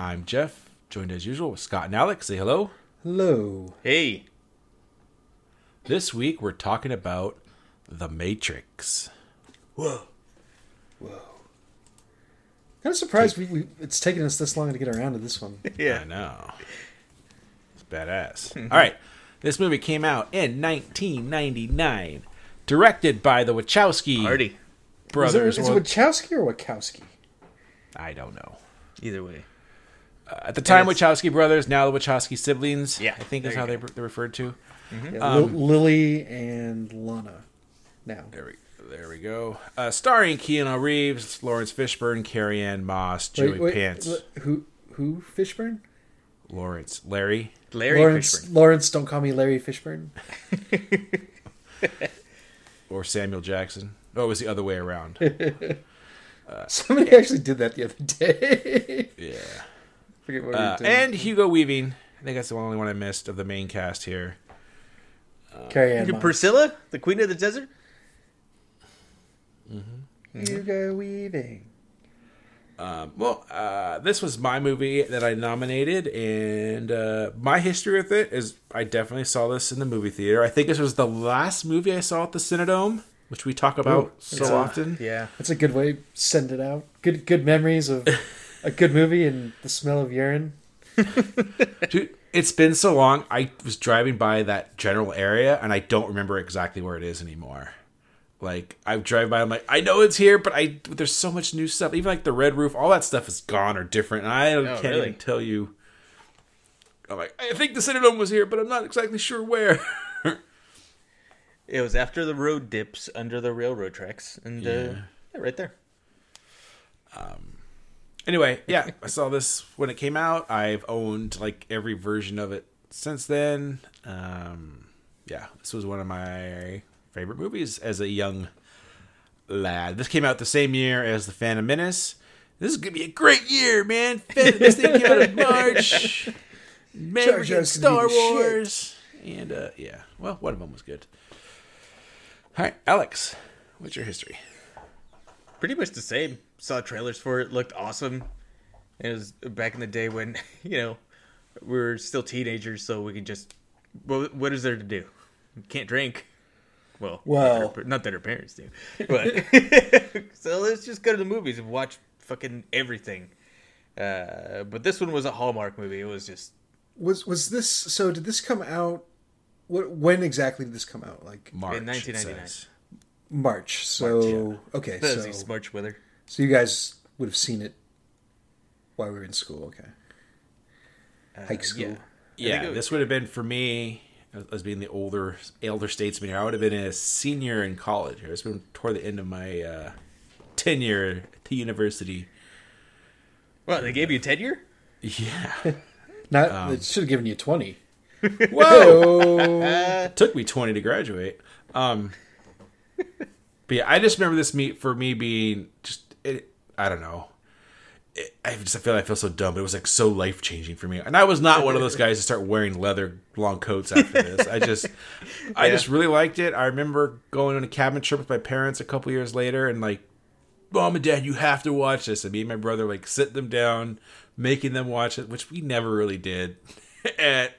I'm Jeff, joined as usual with Scott and Alex. Say hello. Hello. Hey, This week we're talking about The Matrix. Whoa. Whoa. Kind of surprised we, we it's taken us this long to get around to this one. Yeah. I know. It's badass. All right. This movie came out in 1999, directed by the Wachowski Marty. Is it, brothers. is it Wachowski or Wachowski? I don't know. Either way, At the time, Wachowski brothers, now the Wachowski siblings. Yeah, I think is how you they, they're referred to. Yeah, Lil- Lily and Lana. Now, There we, there we go. Uh, starring Keanu Reeves, Laurence Fishburne, Carrie Ann Moss, Joey Pants, l- Who? Who? Fishburne? Laurence, Larry, Larry Laurence. Fishburne. Laurence. Don't call me Larry Fishburne. or Samuel Jackson. Oh, it was the other way around. Uh, Somebody actually did that the other day. yeah. Forget what Uh, we were doing. and Hugo Weaving. I think that's the only one I missed of the main cast here. Carrie Ann Moss. Priscilla, the Queen of the Desert. Hugo Weaving. Um, well, uh, this was my movie that I nominated, and uh, my history with it is I definitely saw this in the movie theater. I think this was the last movie I saw at the Cinedome, which we talk about Ooh, so it's a- often. Yeah, That's a good way to send it out. Good, good memories of a good movie and the smell of urine. Dude, it's been so long. I was driving by that general area, and I don't remember exactly where it is anymore. Like I drive by, I'm like, I know it's here, but I there's so much new stuff. Even like the red roof, all that stuff is gone or different, and I can't really? even tell you. I'm like, I think the Cinedome was here, but I'm not exactly sure where. it was after the road dips under the railroad tracks, and uh, yeah, right there. Anyway, yeah, I saw this when it came out. I've owned like every version of it since then. Um, yeah, this was one of my favorite movies as a young lad. This came out the same year as The Phantom Menace. This is gonna be a great year, man. Phan- This thing came out in March. Maverick Jar Jar's Star be the shit. Wars, and uh, yeah, well, one of them was good. All right, Alex, what's your history? Pretty much the same. Saw trailers for it. Looked awesome. It was back in the day when you know we were still teenagers, so we could just. Well, what is there to do? Can't drink. Well, Well- not that our, not that our parents do, but so let's just go to the movies and watch fucking everything. Uh, but this one was a Hallmark movie. It was just Was was this? So did this come out? What? When exactly did this come out? Like March. In it 1999. says. March. So okay. that So March weather. So you guys would have seen it while we were in school. Okay. Hike school. Uh, yeah. Yeah, think this would have been for me as being the older elder statesman here. I would have been a senior in college. It's been toward the end of my uh, tenure to university. Well, they gave you tenure. Yeah. Not. Um, it should have given you twenty. Whoa! It took me twenty to graduate. Um, but yeah, I just remember this meet for me being just it, I don't know. It, I just I feel I feel so dumb, but it was like so life changing for me. And I was not one of those guys to start wearing leather long coats after this. I just I just really liked it. I remember going on a cabin trip with my parents a couple years later and like Mom and Dad, you have to watch this. And me and my brother like sit them down, making them watch it, which we never really did. and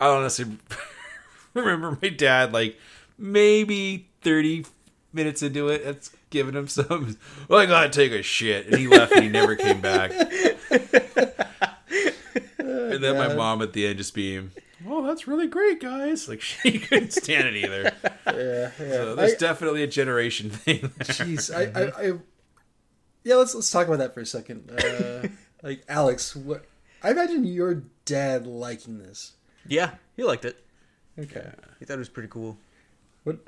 I honestly remember my dad like maybe 30 minutes into it it's giving him some well i gotta take a shit and he left and he never came back and then my mom at the end just being oh that's really great guys like she couldn't stand it either Yeah. Yeah. so there's I- definitely a generation thing there. Jeez, I, I, I, yeah. Let's let's talk about that for a second. Uh, like Alex, what? I imagine your dad liking this. Yeah, he liked it. Okay. He thought it was pretty cool. What?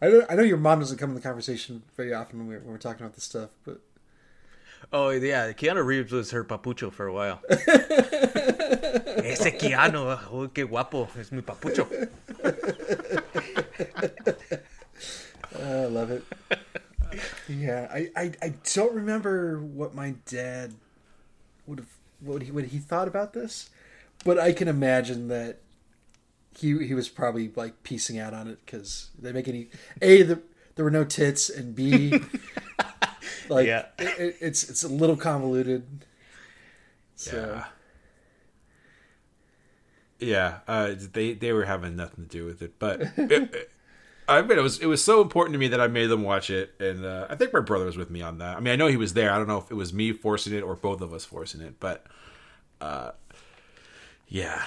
I know, I know your mom doesn't come in the conversation very often when we're, when we're talking about this stuff, but Oh yeah, Keanu Reeves was her papucho for a while. Ese Keanu, oh, qué guapo, es mi papucho. Oh, I love it. Yeah, I, I, I don't remember what my dad would have what he what he thought about this, but I can imagine that he he was probably like piecing out on it because they make any a the, there were no tits and b like Yeah. it, it- it's it's a little convoluted. So Yeah. Yeah, uh, they they were having nothing to do with it, but it, it- I mean, it was it was so important to me that I made them watch it, and uh, I think my brother was with me on that. I mean, I know he was there. I don't know if it was me forcing it or both of us forcing it, but uh, yeah.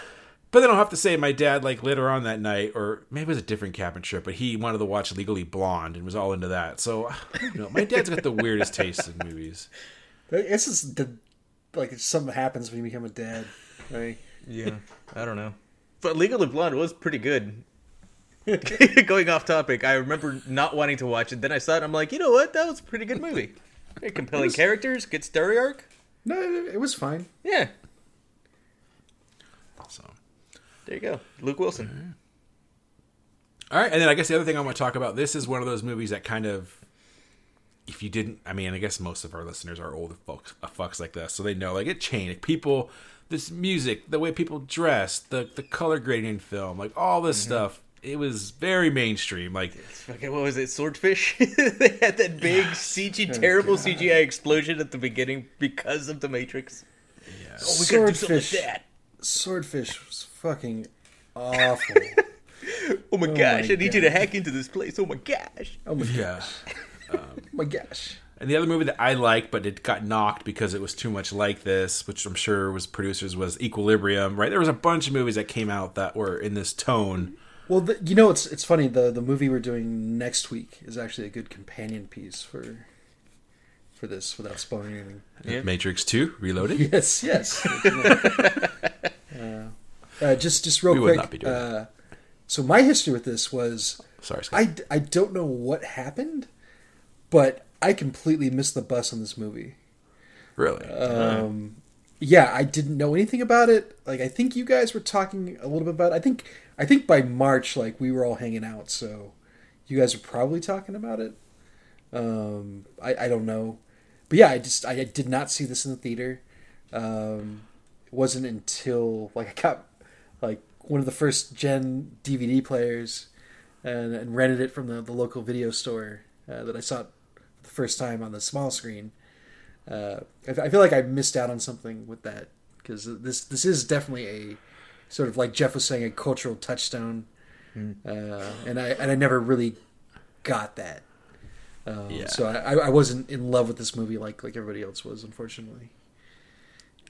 But then I'll have to say, my dad like later on that night, or maybe it was a different cabin trip, but he wanted to watch Legally Blonde and was all into that. So, you know, my dad's got the weirdest taste in movies. this is the like something happens when you become a dad, right? Yeah, I don't know. But Legally Blonde was pretty good. Going off topic, I remember not wanting to watch it. Then I saw it. I'm like, you know what? That was a pretty good movie. Very compelling characters, good story arc. No, it, it was fine. Yeah, So. There you go. Luke Wilson. All right, and then I guess the other thing I want to talk about this is one of those movies that kind of, if you didn't, I mean, I guess most of our listeners are older folks, uh, fucks like this, so they know like it changed. Like, people, this music, the way people dress, the the color grading in film, like all this stuff, it was very mainstream. Like, Fucking what was it? Swordfish. they had that big CG, terrible CGI explosion at the beginning because of the Matrix. Oh, we could do something like that. Swordfish was fucking awful. Oh my my gosh! I need you to hack into this place. Oh my gosh! Oh my, yeah. oh my gosh. And the other movie that I like, but it got knocked because it was too much like this, which I'm sure was producers, was Equilibrium. Right? There was a bunch of movies that came out that were in this tone. Well, the, you know, it's it's funny. The the movie we're doing next week is actually a good companion piece for for this, without spoiling anything. Yeah. Matrix Two Reloaded. Yes, yes. uh, uh, just just real We would quick. not be doing uh, so my history with this was Sorry, Scott. I, I don't know what happened, but I completely missed the bus on this movie. really. Um, yeah, I didn't know anything about it. Like I think you guys were talking a little bit about. It. I think I think by March, like we were all hanging out, so you guys are probably talking about it. Um, I I don't know, but yeah, I just I, did not see this in the theater. Um, it wasn't until like I got like one of the first gen DVD players and, and rented it from the, the local video store uh, that I saw it the first time on the small screen. Uh, I, I feel like I missed out on something with that because this this is definitely a sort of like Jeff was saying a cultural touchstone, uh, and I and I never really got that. Um, Yeah. So I, I wasn't in love with this movie like like everybody else was, unfortunately.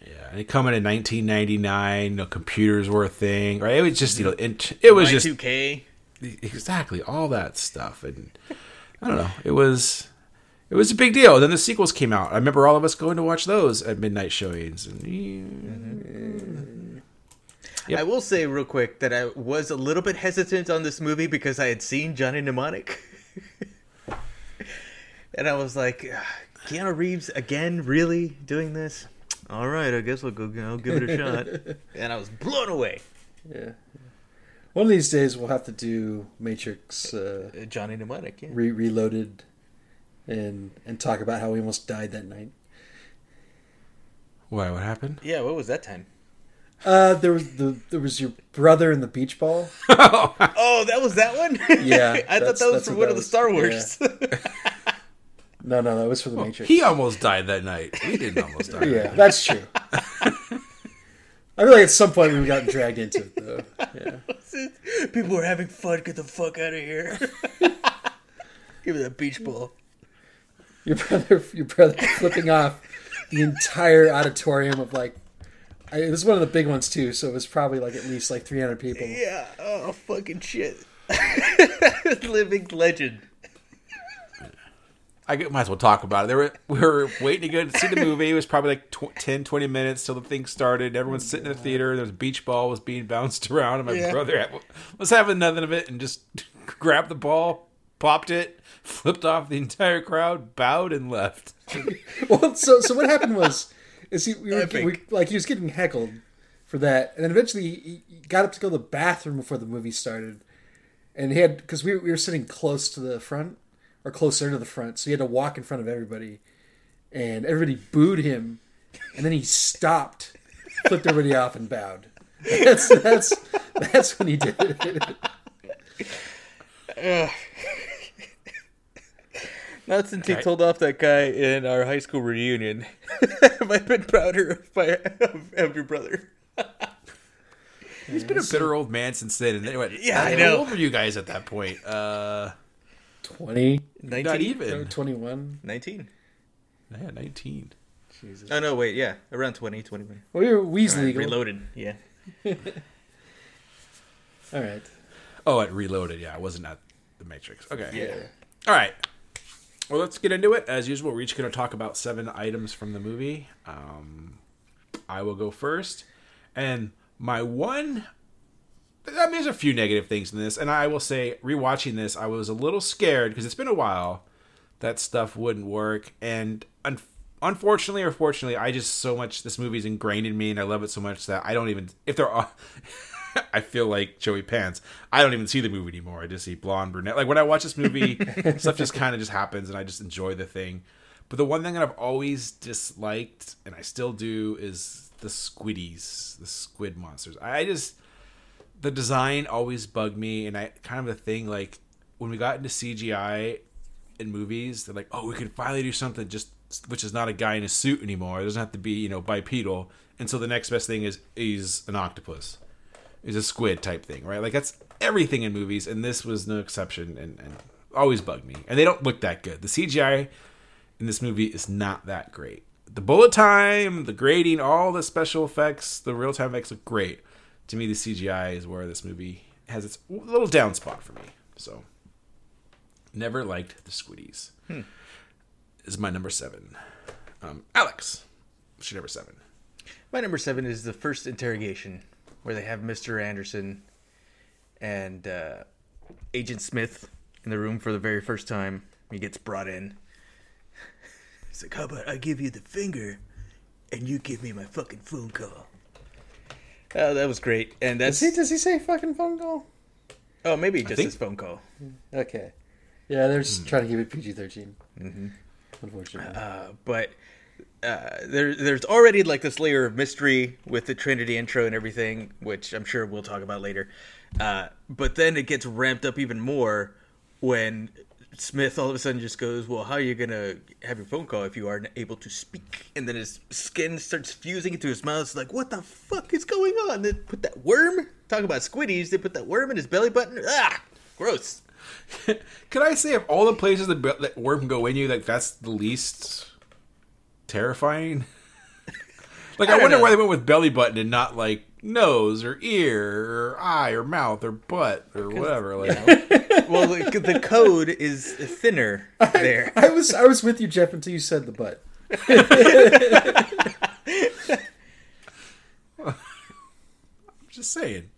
Yeah, and it coming in 1999. No computers were a thing, right? It was just you know, it, it was just Y2K. exactly all that stuff, and I don't know. It was it was a big deal. And Then the sequels came out. I remember all of us going to watch those at midnight showings, and Yep. I will say real quick that I was a little bit hesitant on this movie because I had seen Johnny Mnemonic, and I was like, "Ah, Keanu Reeves again, really doing this? All right, I guess I'll go. I'll give it a shot. And I was blown away. Yeah. One of these days we'll have to do Matrix uh, Uh, Johnny Mnemonic, yeah. re- Reloaded, and and talk about how we almost died that night. why? What happened? Yeah, what was that time? Uh, there was the there was your brother in the beach ball. Oh, that was that one. Yeah, I thought that was from one of the. Star Wars. No, no, that was for the Matrix. He almost died that night. We didn't almost die. yeah, that's true. I feel like at some point we've gotten dragged into it though. Yeah. People were having fun. Get the fuck out of here. Give me that beach ball. Your brother, your brother flipping off the entire auditorium of like. I, it was one of the big ones too, so it was probably like at least like 300 people. Yeah. Oh, fucking shit. Living legend. I might as well talk about it. There were, we were waiting to go to see the movie. It was probably like tw- 10, 20 minutes till the thing started. Everyone's sitting in the theater. There was a beach ball was being bounced around, and my Yeah. brother was having nothing of it and just grabbed the ball, popped it, flipped off the entire crowd, bowed, and left. well, so so what happened was, is he we were, we, like he was getting heckled for that, and then eventually he, he got up to go to the bathroom before the movie started, and he had because we, we were sitting close to the front or closer to the front, so he had to walk in front of everybody, and everybody booed him, and then he stopped, flipped everybody off, and bowed. That's that's that's when he did it. Not since he Okay. told off that guy in our high school reunion. Have I been prouder of, my, of, of your brother? He's been a bitter old man since then. And anyway, Yeah, I how know. old were you guys at that point? Uh, 20, 19? not even. 21. 19. Yeah, nineteen. Jesus. Oh, no, wait, yeah. Around 20, 21. Well, We're Weasley. Alright, legal. reloaded, yeah. All right. Oh, it Reloaded. Yeah, I wasn't at the Matrix. Okay. Yeah. All right. Well, let's get into it. As usual, we're each going to talk about seven items from the movie. Um, I will go first. And my one. I mean, there's a few negative things in this. And I will say, rewatching this, I was a little scared because it's been a while that stuff wouldn't work. And un- unfortunately or fortunately, I just so much. This movie's ingrained in me and I love it so much that I don't even. If there are. I feel like Joey Pants. I don't even see the movie anymore. I just see blonde brunette. Like when I watch this movie, stuff just kind of just happens, and I just enjoy the thing. But the one thing that I've always disliked, and I still do, is the squiddies, the squid monsters. I just the design always bugged me, and I kind of the thing like when we got into CGI in movies, they're like, oh, we could finally do something just which is not a guy in a suit anymore. It doesn't have to be you know bipedal, and so the next best thing is is an octopus is a squid type thing, right? Like that's everything in movies, and this was no exception, and, and always bugged me. And they don't look that good. The CGI in this movie is not that great. The bullet time, the grading, all the special effects, the real time effects look great. To me, the CGI is where this movie has its little down spot for me. So, never liked the squiddies. Is my number seven. Um, Alex, what's your number seven? My number seven is the first interrogation, where they have Mr. Anderson and uh, Agent Smith in the room for the very first time. He gets brought in. He's like, "How about I give you the finger, and you give me my fucking phone call?" Oh, that was great, and Does he, does he say fucking phone call? oh maybe just think- his phone call. Okay. Yeah, they're just trying to keep it PG 13. Mm-hmm. Unfortunately. Uh, but uh, there, there's already like this layer of mystery with the Trinity intro and everything, which I'm sure we'll talk about later. Uh, but then it gets ramped up even more when Smith all of a sudden just goes, "Well, how are you gonna have your phone call if you aren't able to speak?" And then his skin starts fusing into his mouth. It's like, what the fuck is going on? They put that worm. Talk about squiddies. They put that worm in his belly button. Ah, gross. Can I say of all the places that, be- that worm can go in you, like that's the least terrifying? like I, don't wonder know. why they went with belly button and not like nose or ear or eye or mouth or butt or whatever. Like Well, the, the code is thinner there. I was I was with you, Jeff, until you said the butt. I'm just saying.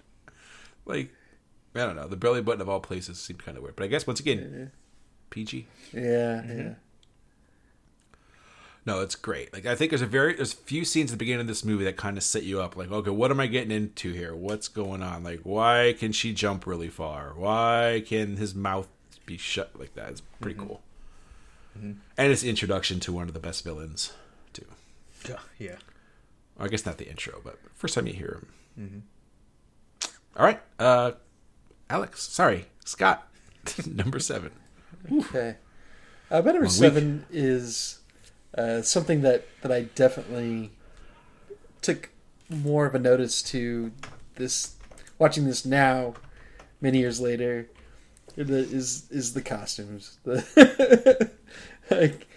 Like I don't know. The belly button of all places seemed kind of weird, but I guess once again, PG. Yeah, yeah. Mm-hmm. No, it's great. Like I think there's a very there's a few scenes at the beginning of this movie that kind of set you up. Like, okay, what am I getting into here? What's going on? Like, why can she jump really far? Why can his mouth be shut like that? It's pretty cool. And it's introduction to one of the best villains, too. Yeah. I guess not the intro, but first time you hear him. All right, uh, Alex. Sorry, Scott. Number seven. Okay. Uh, my number One week. seven is uh, something that, that I definitely took more of a notice to this watching this now, many years later. Is is the costumes. Like,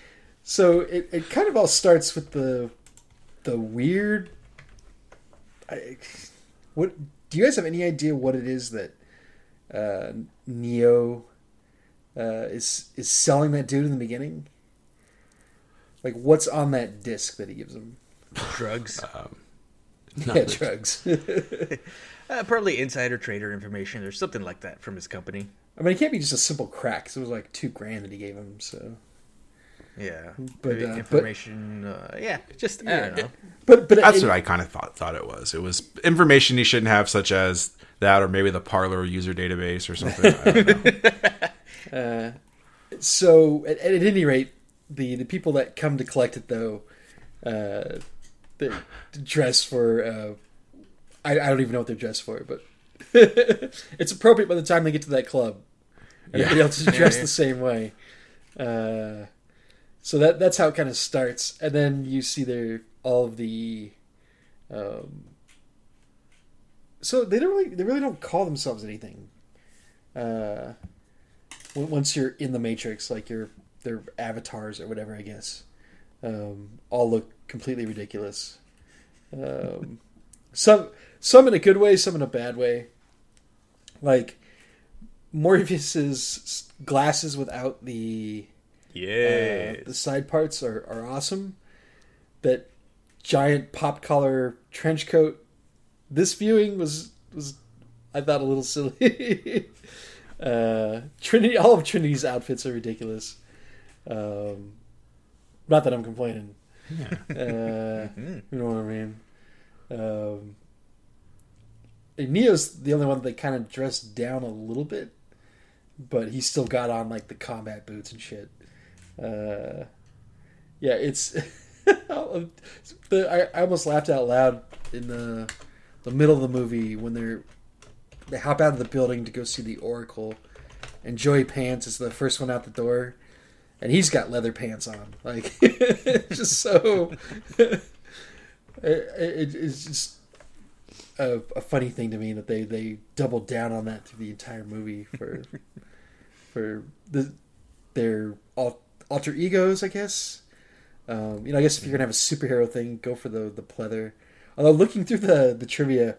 so it, it kind of all starts with the the weird. I, what do you guys have any idea what it is that uh, Neo uh, is is selling that dude in the beginning? Like, what's on that disc that he gives him? Drugs. Yeah, drugs. Uh, probably insider trader information or something like that from his company. I mean, it can't be just a simple crack. 'cause it was like two grand that he gave him. So, Yeah, But, Maybe uh, but- information. uh, yeah, just I don't know. but but That's it- what I kind of thought thought it was. It was information you shouldn't have, such as that, or maybe the Parler user database or something. I don't know. so at, at any rate, the the people that come to collect it though, uh, they dress for. Uh, I, I don't even know what they're dressed for, but it's appropriate by the time they get to that club. Everybody else is dressed the same way. Uh, so that that's how it kind of starts, and then you see their all of the. Um, so they don't really they really don't call themselves anything. Uh, once you're in the matrix like your their avatars or whatever i guess. Um, all look completely ridiculous. Um, some some in a good way some in a bad way. Like morpheus's glasses without the Yeah, uh, the side parts are, are awesome. That giant pop collar trench coat this viewing was was i thought a little silly. Uh trinity all of trinity's outfits are ridiculous um not that i'm complaining. Uh you know what i mean? Um neo's the only one that kind of dressed down a little bit but he still got on like the combat boots and shit. Uh yeah it's I, I almost laughed out loud in the the middle of the movie when they're they hop out of the building to go see the Oracle, and Joey Pants is the first one out the door, and he's got leather pants on, like it's just so. it, it, it's just a, a funny thing to me that they they doubled down on that through the entire movie for for the their al- alter egos, I guess. Um, you know, I guess if you're gonna have a superhero thing, go for the the pleather. Although looking through the the trivia,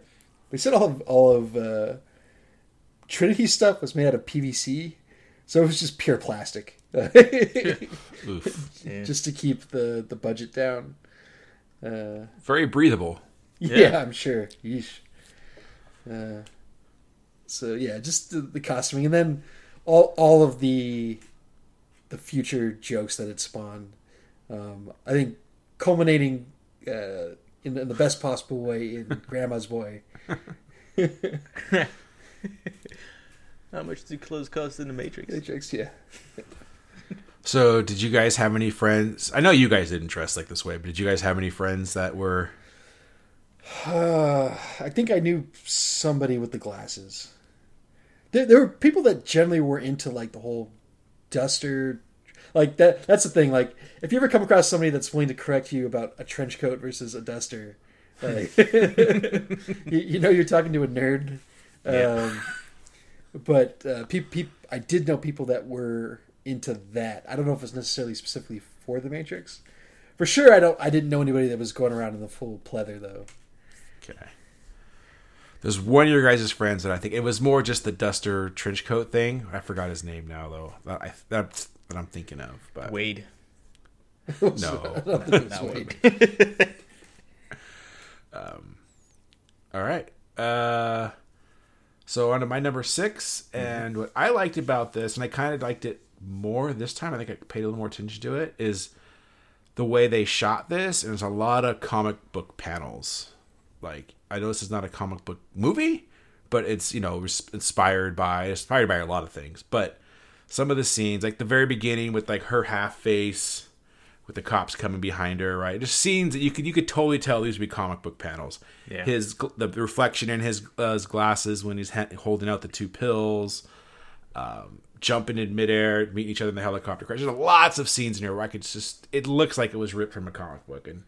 we said all of all of uh, Trinity stuff was made out of PVC, so it was just pure plastic, Yeah. just to keep the the budget down. Uh, Very breathable. yeah, Yeah. I'm sure. Yeesh. Uh, so yeah, just the, the costuming, and then all all of the the future jokes that it spawned. Um, I think culminating uh, in, in the best possible way in Grandma's Boy. How much do clothes cost in the Matrix? The jokes, yeah. So, did you guys have any friends? I know you guys didn't dress like this way, but did you guys have any friends that were? Uh, I think I knew somebody with the glasses. There, there were people that generally were into like the whole duster, like that. That's the thing. Like, if you ever come across somebody that's willing to correct you about a trench coat versus a duster, like, you, you know you're talking to a nerd. Yeah. Um, but uh, peop peop I did know people that were into that. I don't know if it's necessarily specifically for the Matrix. For sure, I don't. I didn't know anybody that was going around in the full pleather though. Okay. There's one of your guys' friends that I think it was more just the duster trench coat thing. I forgot his name now though. That, I, that's that I'm thinking of, but Wade. no. I don't think it was Wade. All right. Uh, so on to my number 6 mm-hmm. and what I liked about this, and I kind of liked it more this time. I think I paid a little more attention to it. Is the way they shot this, and there's a lot of comic book panels. Like I know this is not a comic book movie, but it's you know inspired by inspired by a lot of things. But some of the scenes, like the very beginning with like her half face, with the cops coming behind her, right? Just scenes that you could you could totally tell these would be comic book panels. Yeah. His the reflection in his, uh, his glasses when he's ha- holding out the two pills, um, jumping in midair, meeting each other in the helicopter crash. There's lots of scenes in here where I could just it looks like it was ripped from a comic book, and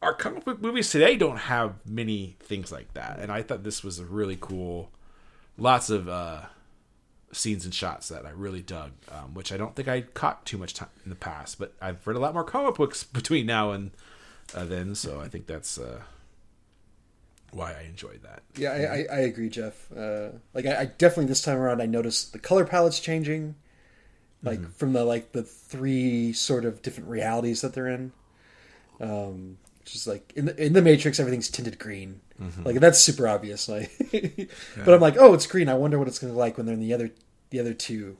our comic book movies today don't have many things like that. And I thought this was a really cool, lots of uh, scenes and shots that I really dug, um, which I don't think I caught too much time in the past. But I've read a lot more comic books between now and uh, then, so I think that's uh, why I enjoyed that. Yeah, I, I, I agree, Jeff. Uh, like, I, I definitely this time around, I noticed the color palette's changing, like from the like the three sort of different realities that they're in. Um, just like in the in the Matrix, everything's tinted green. Like that's super obvious. Like, but I'm like, oh, it's green. I wonder what it's going to like when they're in the other the other two,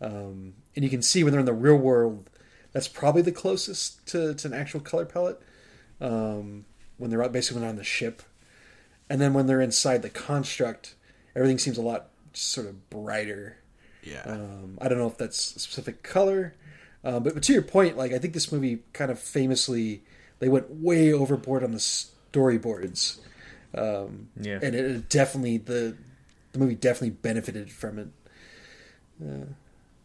um, and you can see when they're in the real world, that's probably the closest to, to an actual color palette. Um, when they're basically when they're on the ship, and then when they're inside the construct, everything seems a lot sort of brighter. Yeah. Um, I don't know if that's a specific color, uh, but, but to your point, like I think this movie kind of famously they went way overboard on the storyboards, um, Yeah. and it, it definitely the the movie definitely benefited from it. Uh,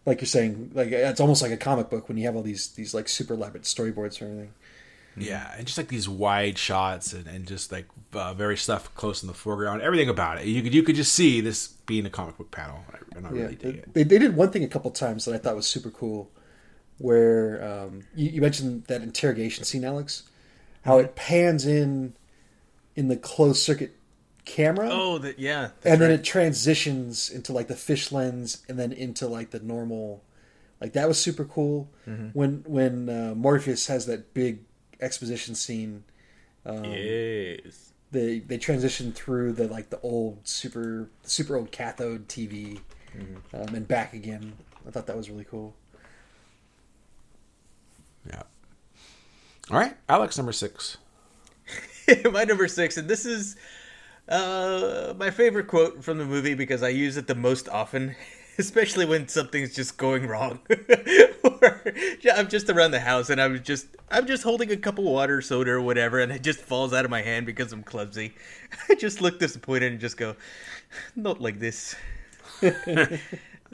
like you're saying, like it's almost like a comic book when you have all these these like super elaborate storyboards or anything. Yeah, and just like these wide shots and, and just like uh, very stuff close in the foreground, everything about it. You could you could just see this being a comic book panel, and I, I really dig it. They, they did one thing a couple times that I thought was super cool, where um, you, you mentioned that interrogation scene, Alex, how Mm-hmm. it pans in in the closed circuit camera, Oh, that yeah. and then right. it transitions into like the fish lens, and then into like the normal. Like that was super cool. Mm-hmm. When when uh, Morpheus has that big exposition scene, um, yes. they they transition through the like the old super super old cathode TV Mm-hmm. um, and back again. I thought that was really cool. Yeah. All right, Alex, number six. my number six, and this is uh, my favorite quote from the movie because I use it the most often, especially when something's just going wrong. or I'm just around the house and I'm just I'm just holding a cup of water, soda, or whatever, and it just falls out of my hand because I'm clumsy. I just look disappointed and just go, "Not like this."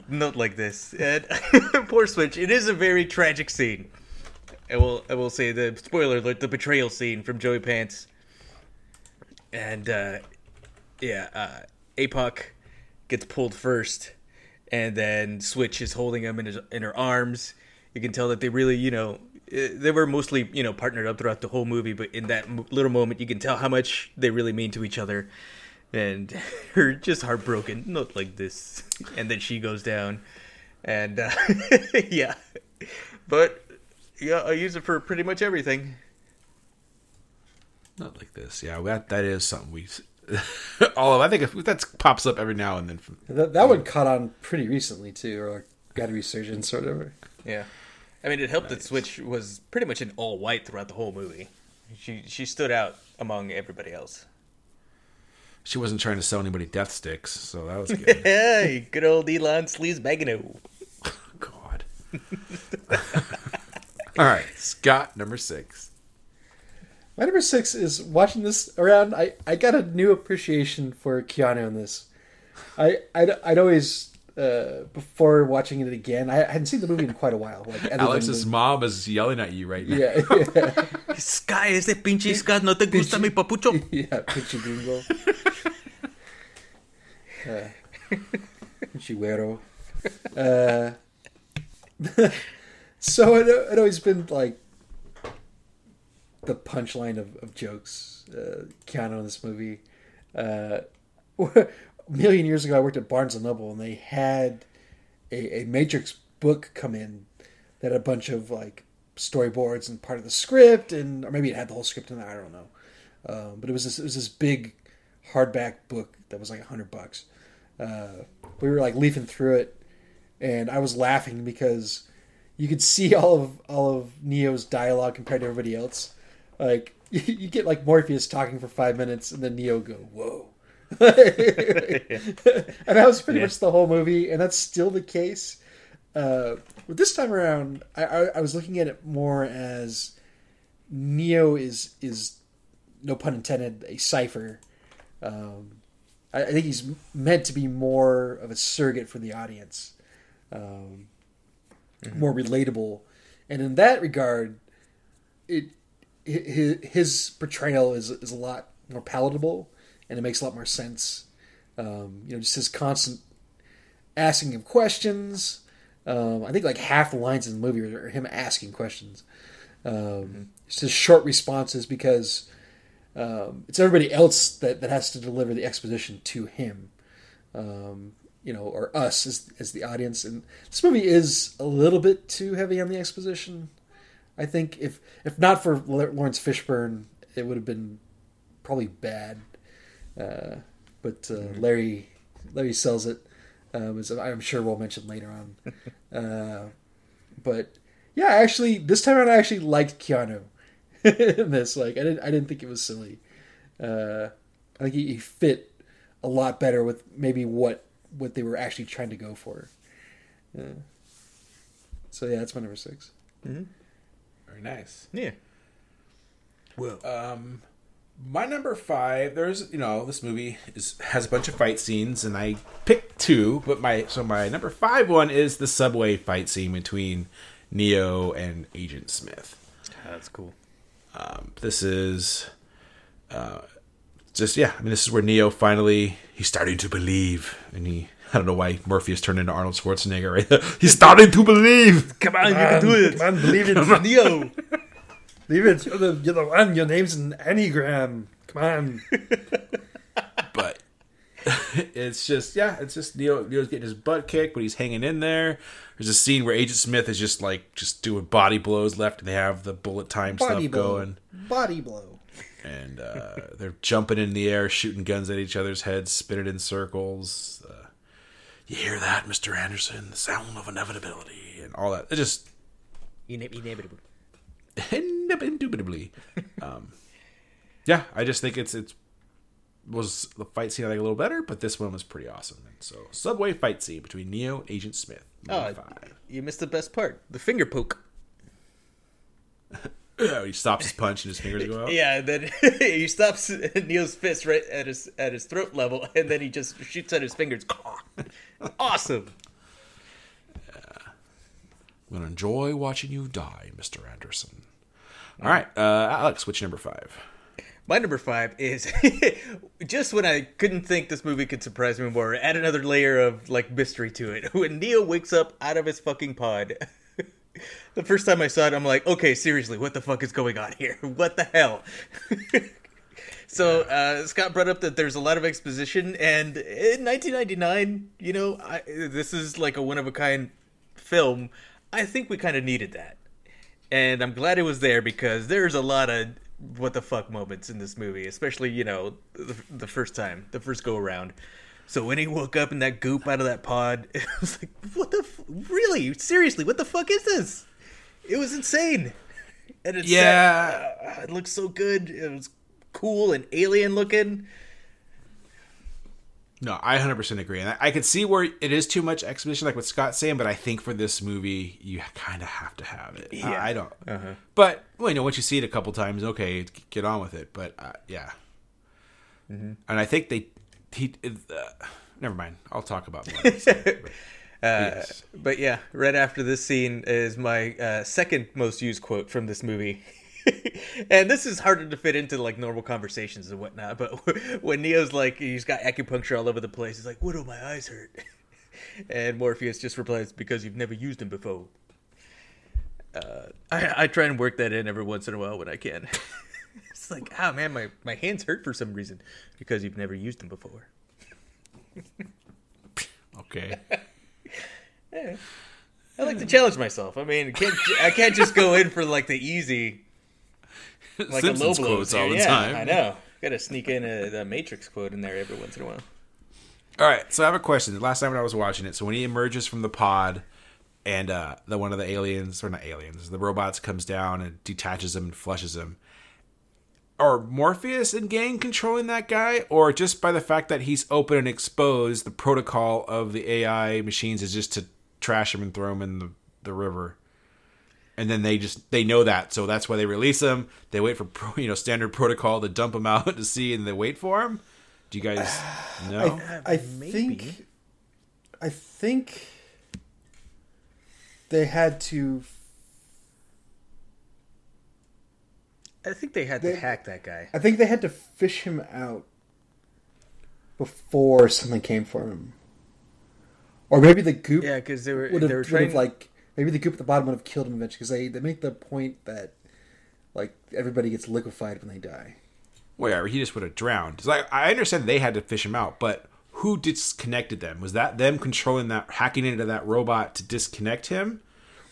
Not like this. And poor Switch. It is a very tragic scene. I will I will say the spoiler alert, the betrayal scene from Joey Pants. And uh yeah, uh Apoc gets pulled first and then Switch is holding him in his in her arms. You can tell that they really, you know, eh, they were mostly, you know, partnered up throughout the whole movie, but in that little moment you can tell how much they really mean to each other. And her just heartbroken, not like this. And then she goes down. And uh, yeah. But yeah, I use it for pretty much everything. Not like this. Yeah, that that is something we. all of I think if that pops up every now and then. From, That, that one caught on pretty recently too, or got a resurgence or whatever. Yeah. I mean, it helped that Switch was pretty much in all white throughout the whole movie. She she stood out among everybody else. she wasn't trying to sell anybody death sticks, so that was good. Hey, good old Elan Sleazebaggano. God. all right, Scott, number six. My number six is watching this around. I, I got a new appreciation for Keanu in this. I I'd, I'd always uh, before watching it again. I hadn't seen the movie in quite a while. Like other than Alex's mom is yelling at you right now. Yeah, yeah, Sky, ese pinche Sky, no te gusta mi papucho. yeah. Pinche gringo. Uh, pinche güero. Uh, so it it always been like the punchline of, of jokes. Uh, Keanu in this movie. Uh, a million years ago, I worked at Barnes and Noble, and they had a, a Matrix book come in that had a bunch of like storyboards and part of the script, and or maybe it had the whole script in there. I don't know. Um, but it was this, it was this big hardback book that was like a hundred bucks. Uh, we were like leafing through it, and I was laughing because you could see all of all of Neo's dialogue compared to everybody else. Like you, get like Morpheus talking for five minutes, and then Neo go whoa. and that was pretty Yeah. much the whole movie, and that's still the case. Uh, but this time around, I, I, I was looking at it more as Neo is is no pun intended a cipher. Um, I, I think he's meant to be more of a surrogate for the audience, um, more relatable, and in that regard, it his, his portrayal is is a lot more palatable, and it makes a lot more sense. Um, you know, just his constant asking him questions. Um, I think like half the lines in the movie are him asking questions. Um, It's just his short responses because um, it's everybody else that, that has to deliver the exposition to him, um, you know, or us as, as the audience. And this movie is a little bit too heavy on the exposition. I think if if not for Laurence Fishburne, it would have been probably bad. Uh, but uh, Larry Larry sells it. um, as I'm sure we'll mention later on. uh, but yeah, actually, this time around, I actually liked Keanu in this. Like, I didn't, I didn't think it was silly. Uh, I think he, he fit a lot better with maybe what what they were actually trying to go for. Yeah. So yeah, that's my number six. Very nice. Yeah. Well, Um, my number five. There's you know this movie is has a bunch of fight scenes, and I picked two. But my so my number five one is the subway fight scene between Neo and Agent Smith. that's cool. Um, this is uh, just yeah. I mean, this is where Neo finally he's starting to believe, and he. I don't know why Morpheus turned into Arnold Schwarzenegger. Right? there. He's starting to believe. Come on, you can do it. Come on, believe it. Neo. Leave it. You're the, you're the one. Your name's an anagram. Come on. but it's just yeah, it's just Neo Neo's getting his butt kicked, but he's hanging in there. There's a scene where Agent Smith is just like just doing body blows left, and they have the bullet time Body stuff blow. going, Body blow. and uh, they're jumping in the air, shooting guns at each other's heads, spinning in circles. Uh, you hear that, Mister Anderson? The sound of inevitability and all that. It just Inevitable. indubitably. um, yeah, I just think it's it's was the fight scene I think a little better, but this one was pretty awesome. And so subway fight scene between Neo and Agent Smith. Oh, you missed the best part. The finger poke. Oh, he stops his punch and his fingers go out. Yeah, and then he stops Neo's fist right at his at his throat level, and then he just shoots at his fingers. Awesome. Yeah. I'm gonna enjoy watching you die, Mister Anderson. All right, uh, Alex, which number five? My number five is just when I couldn't think this movie could surprise me more, add another layer of like mystery to it. When Neo wakes up out of his fucking pod. the first time I saw it, I'm like, okay, seriously, what the fuck is going on here? What the hell? So uh, Scott brought up that there's a lot of exposition, and in 1999, you know, I, this is like a one of a kind film. I think we kind of needed that and I'm glad it was there because there's a lot of what the fuck moments in this movie, especially you know the, the first time, the first go around. So when he woke up in that goop out of that pod, it was like, what the f- really seriously, what the fuck is this? It was insane, and it's Yeah. uh, it looks so good. It was cool and alien looking. No, I 100% agree. And I, I could see where it is too much exposition, like what Scott's saying, but I think for this movie, you kind of have to have it. I- Yeah. I, don't. But, well, you know, once you see it a couple times, okay, get on with it. But, uh, yeah. And I think they. He, uh, never mind. I'll talk about more. But, yes. But yeah, right after this scene is my uh, second most used quote from this movie. and this is harder to fit into like normal conversations and whatnot. But when Neo's like, he's got acupuncture all over the place, he's like, "What do my eyes hurt?" And Morpheus just replies, "Because you've never used them before." Uh, I, I try and work that in every once in a while when I can. it's like, ah, man, my, my hands hurt for some reason because you've never used them before. Okay. I like to challenge myself. I mean, can't, I can't just go in for like the easy, like Simpsons a low blows quotes here. all the yeah, time. I know. Got to sneak in a, a Matrix quote in there every once in a while. All right, so I have a question. The last time when I was watching it, so when he emerges from the pod, and uh, the one of the aliens, or not aliens, the robots comes down and detaches him and flushes him. Are Morpheus and gang controlling that guy, or just by the fact that he's open and exposed, the protocol of the AI machines is just to trash him and throw him in the, the river? And then they just they know that, so that's why they release them They wait for pro, you know standard protocol to dump them out to see and they wait for them Do you guys know? Uh, I Maybe. think I think they had to I think they had They- to hack that guy. I think they had to fish him out before something came for him. Or maybe the goop Yeah, because they were they were would trying have like maybe the group at the bottom would have killed him eventually because they, they make the point that like everybody gets liquefied when they die. whatever, he just would have drowned. Like I understand they had to fish him out, but who disconnected them? Was that them controlling that, hacking into that robot to disconnect him,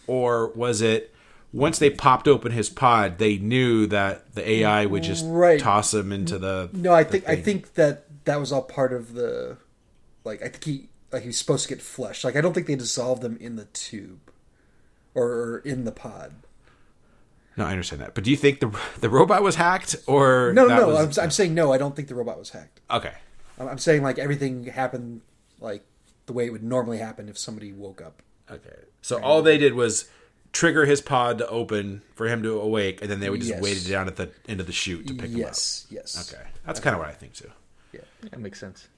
or was it once they popped open his pod, they knew that the AI would just Right. toss him into the? No, I the think I think that that was all part of the like I think he like he was supposed to get flushed. Like I don't think they dissolved him in the tube or, or in the pod. No, I understand that. But do you think the the robot was hacked or No, that no, was- I'm, I'm saying no. I don't think the robot was hacked. okay. I'm, I'm saying like everything happened like the way it would normally happen if somebody woke up. Okay. So all they did was trigger his pod to open for him to awake, and then they would just Yes. wait it down at the end of the chute to pick yes, him up. yes. Yes. Okay, that's kind of what I think too. Yeah. That makes sense.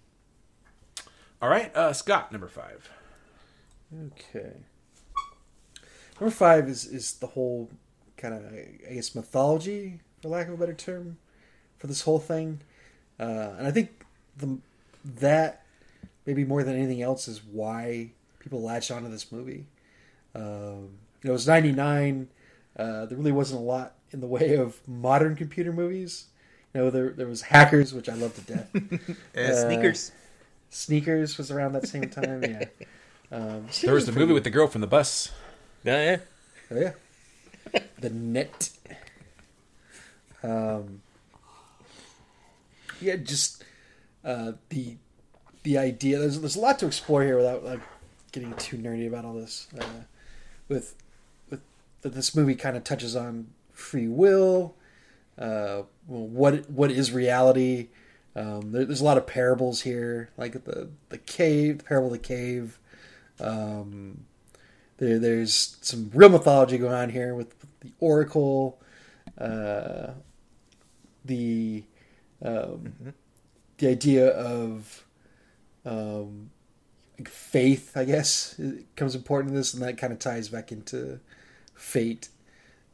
All right, uh, Scott, number five. Okay. Number five is is the whole kind of I guess mythology, for lack of a better term, for this whole thing, uh, and I think the that maybe more than anything else is why people latched onto this movie. Um, you know, it was '99. Uh, there really wasn't a lot in the way of modern computer movies. You know, there there was Hackers, which I love to death. Uh, sneakers. Sneakers was around that same time. Yeah. Um, There was the movie with the girl from the bus. Yeah, yeah. Oh yeah, the net. Um, yeah, just uh, the the idea. There's there's a lot to explore here without like getting too nerdy about all this. Uh, with with this movie kind of touches on free will. Uh, what what is reality? Um, there, there's a lot of parables here, like the the cave, the parable of the cave. Um, there, there's some real mythology going on here with the oracle, uh, the um, the idea of um, like faith. I guess it becomes important in this, and that kind of ties back into fate.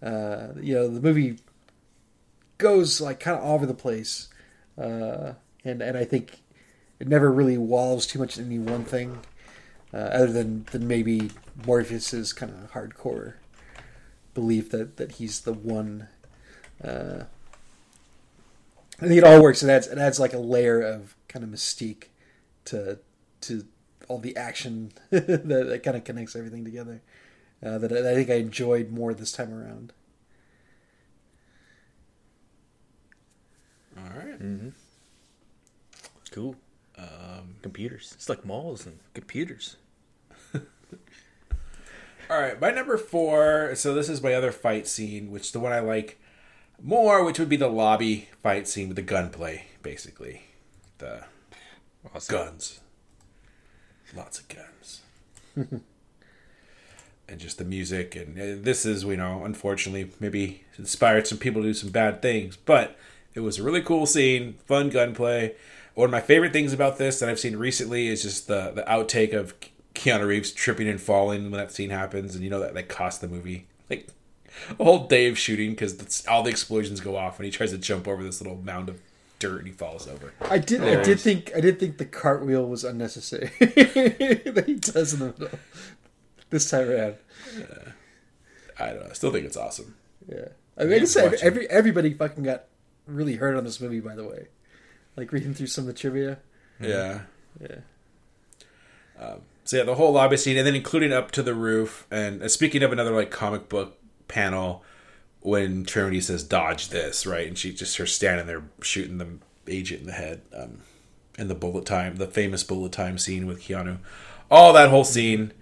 Uh, you know, the movie goes like kind of all over the place, uh, and and I think it never really wallows too much in any one thing uh, other than, than maybe Morpheus's kind of hardcore belief that, that he's the one. Uh, I think it all works. It adds it adds like a layer of kind of mystique to to all the action that, that kind of connects everything together. Uh, that I I think I enjoyed more this time around. All right. Cool. Um, computers. It's like malls and computers. All right, my number four. So this is my other fight scene, which the one I like more, which would be the lobby fight scene with the gunplay, basically. The Awesome. guns, lots of guns, and just the music. And uh, this is, you know, unfortunately, maybe inspired some people to do some bad things, but it was a really cool scene, fun gunplay. One of my favorite things about this that I've seen recently is just the the outtake of Keanu Reeves tripping and falling when that scene happens, and you know that that cost the movie like a whole day of shooting because all the explosions go off when he tries to jump over this little mound of dirt and he falls over. I did. I did think. I did think the cartwheel was unnecessary that he does in the middle this time around. I don't know. I still think it's awesome. Yeah, I mean, I guess every everybody fucking got really hurt on this movie. By the way, like reading through some of the trivia. Yeah. Yeah. Um, So yeah, the whole lobby scene, and then including up to the roof. And uh, speaking of another like comic book panel, when Trinity says "dodge this," right, and she just her standing there shooting the agent in the head, um, and the bullet time, the famous bullet time scene with Keanu, all that whole scene,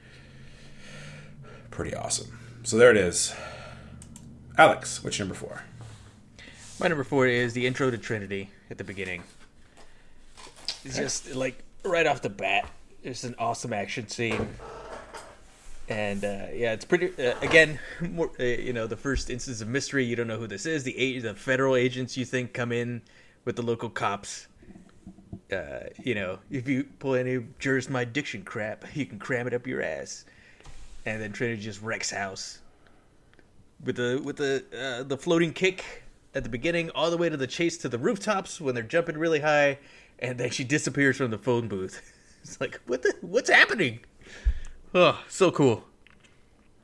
pretty awesome. So there it is. Alex, which number four? My number four is the intro to Trinity at the beginning. It's just like right off the bat, it's an awesome action scene, and uh, yeah, it's pretty. Uh, again, more, uh, you know, the first instance of mystery. You don't know who this is. The the federal agents you think come in with the local cops. Uh, you know, if you pull any Juris My Diction crap, you can cram it up your ass, and then Trinity just wrecks house with the with the uh, the floating kick at the beginning, all the way to the chase to the rooftops when they're jumping really high, and then she disappears from the phone booth. It's like what the what's happening? Oh, so cool.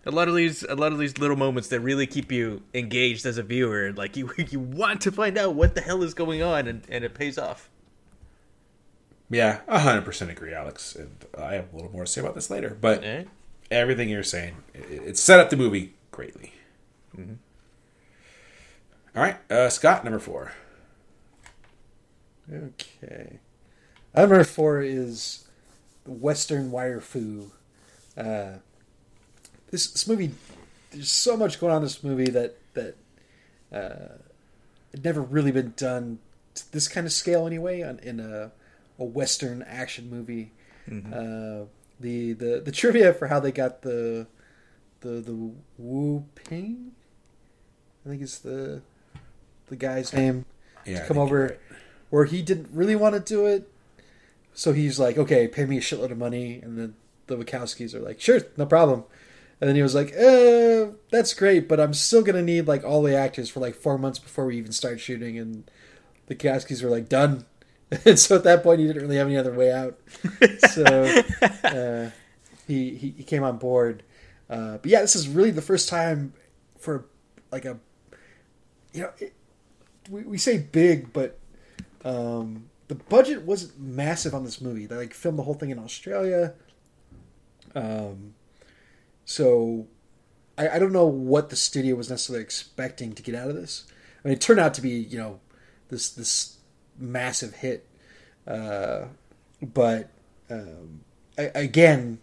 A lot of these a lot of these little moments that really keep you engaged as a viewer. Like you you want to find out what the hell is going on, and, and it pays off. Yeah, hundred percent agree, Alex. And I have a little more to say about this later, but Eh? everything you're saying, it, it set up the movie greatly. All right, uh, Scott, number four. Okay. Number four is Western wire fu. Uh, this this movie, there's so much going on in this movie that that uh, had never really been done to this kind of scale anyway on, in a a Western action movie. Uh, the the the trivia for how they got the the the Wu Ping, I think it's the the guy's name Yeah, to come over, where he didn't really want to do it. So he's like, okay, pay me a shitload of money. And then the Wachowskis are like, sure, no problem. And then he was like, uh, that's great, but I'm still going to need like all the actors for like four months before we even start shooting. And the Wachowskis were like, done. And so at that point, he didn't really have any other way out. So uh, he, he, he came on board. Uh, but yeah, this is really the first time for like a, you know, it, we, we say big, but um, the budget wasn't massive on this movie. They like filmed the whole thing in Australia. Um, so I, I don't know what the studio was necessarily expecting to get out of this. I mean, it turned out to be you know this this massive hit, uh, but um, I, again,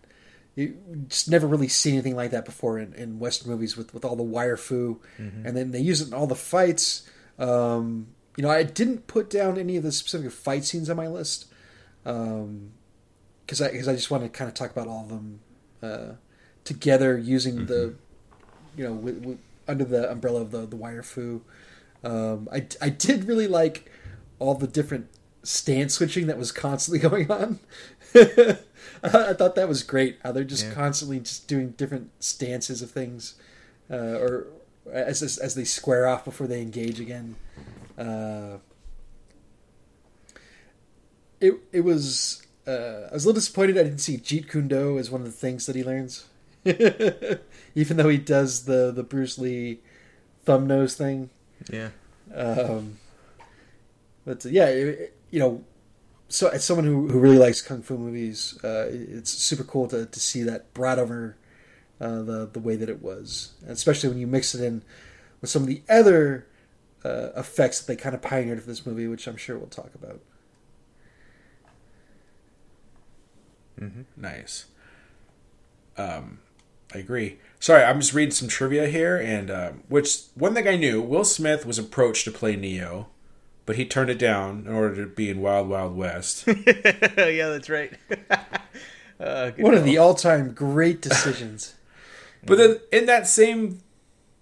you just never really seen anything like that before in, in Western movies with, with all the wire fu, and then they use it in all the fights. Um, you know, I didn't put down any of the specific fight scenes on my list because I because I just want to kind of talk about all of them uh, together using the you know with, with, under the umbrella of the the wire fu. Um, I I did really like all the different stance switching that was constantly going on. I thought that was great. How they're just Yeah. constantly just doing different stances of things, uh, or as, as as they square off before they engage again. Uh, it it was. Uh, I was a little disappointed I didn't see Jeet Kune Do as one of the things that he learns, even though he does the the Bruce Lee thumb nose thing. Yeah. Um, but uh, yeah, it, you know, so as someone who, who really likes kung fu movies, uh, it's super cool to, to see that brought over uh, the the way that it was, and especially when you mix it in with some of the other uh, effects that they kind of pioneered for this movie, which I'm sure we'll talk about. Nice. Um, I agree. Sorry, I'm just reading some trivia here, and um, which one thing I knew: Will Smith was approached to play Neo, but he turned it down in order to be in Wild Wild West. yeah, that's right. uh, good One of the all time great decisions. but then, in that same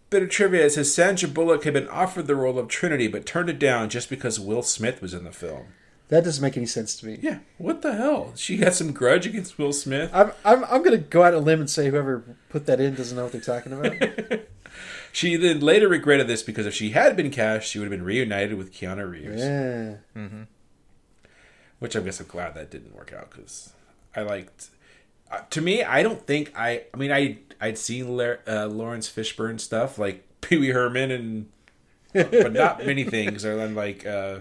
bit of trivia, it says Sandra Bullock had been offered the role of Trinity, but turned it down just because Will Smith was in the film. that doesn't make any sense to me. Yeah, what the hell? She got some grudge against Will Smith. I'm, I'm, I'm going to go out on a limb and say whoever put that in doesn't know what they're talking about. She then later regretted this because if she had been cast, she would have been reunited with Keanu Reeves. yeah. Mm-hmm. which I guess I'm glad that didn't work out because I liked. Uh, to me, I don't think I. I mean, I I'd seen La- uh, Laurence Fishburne stuff like Pee Wee Herman and, but not many things other than like uh,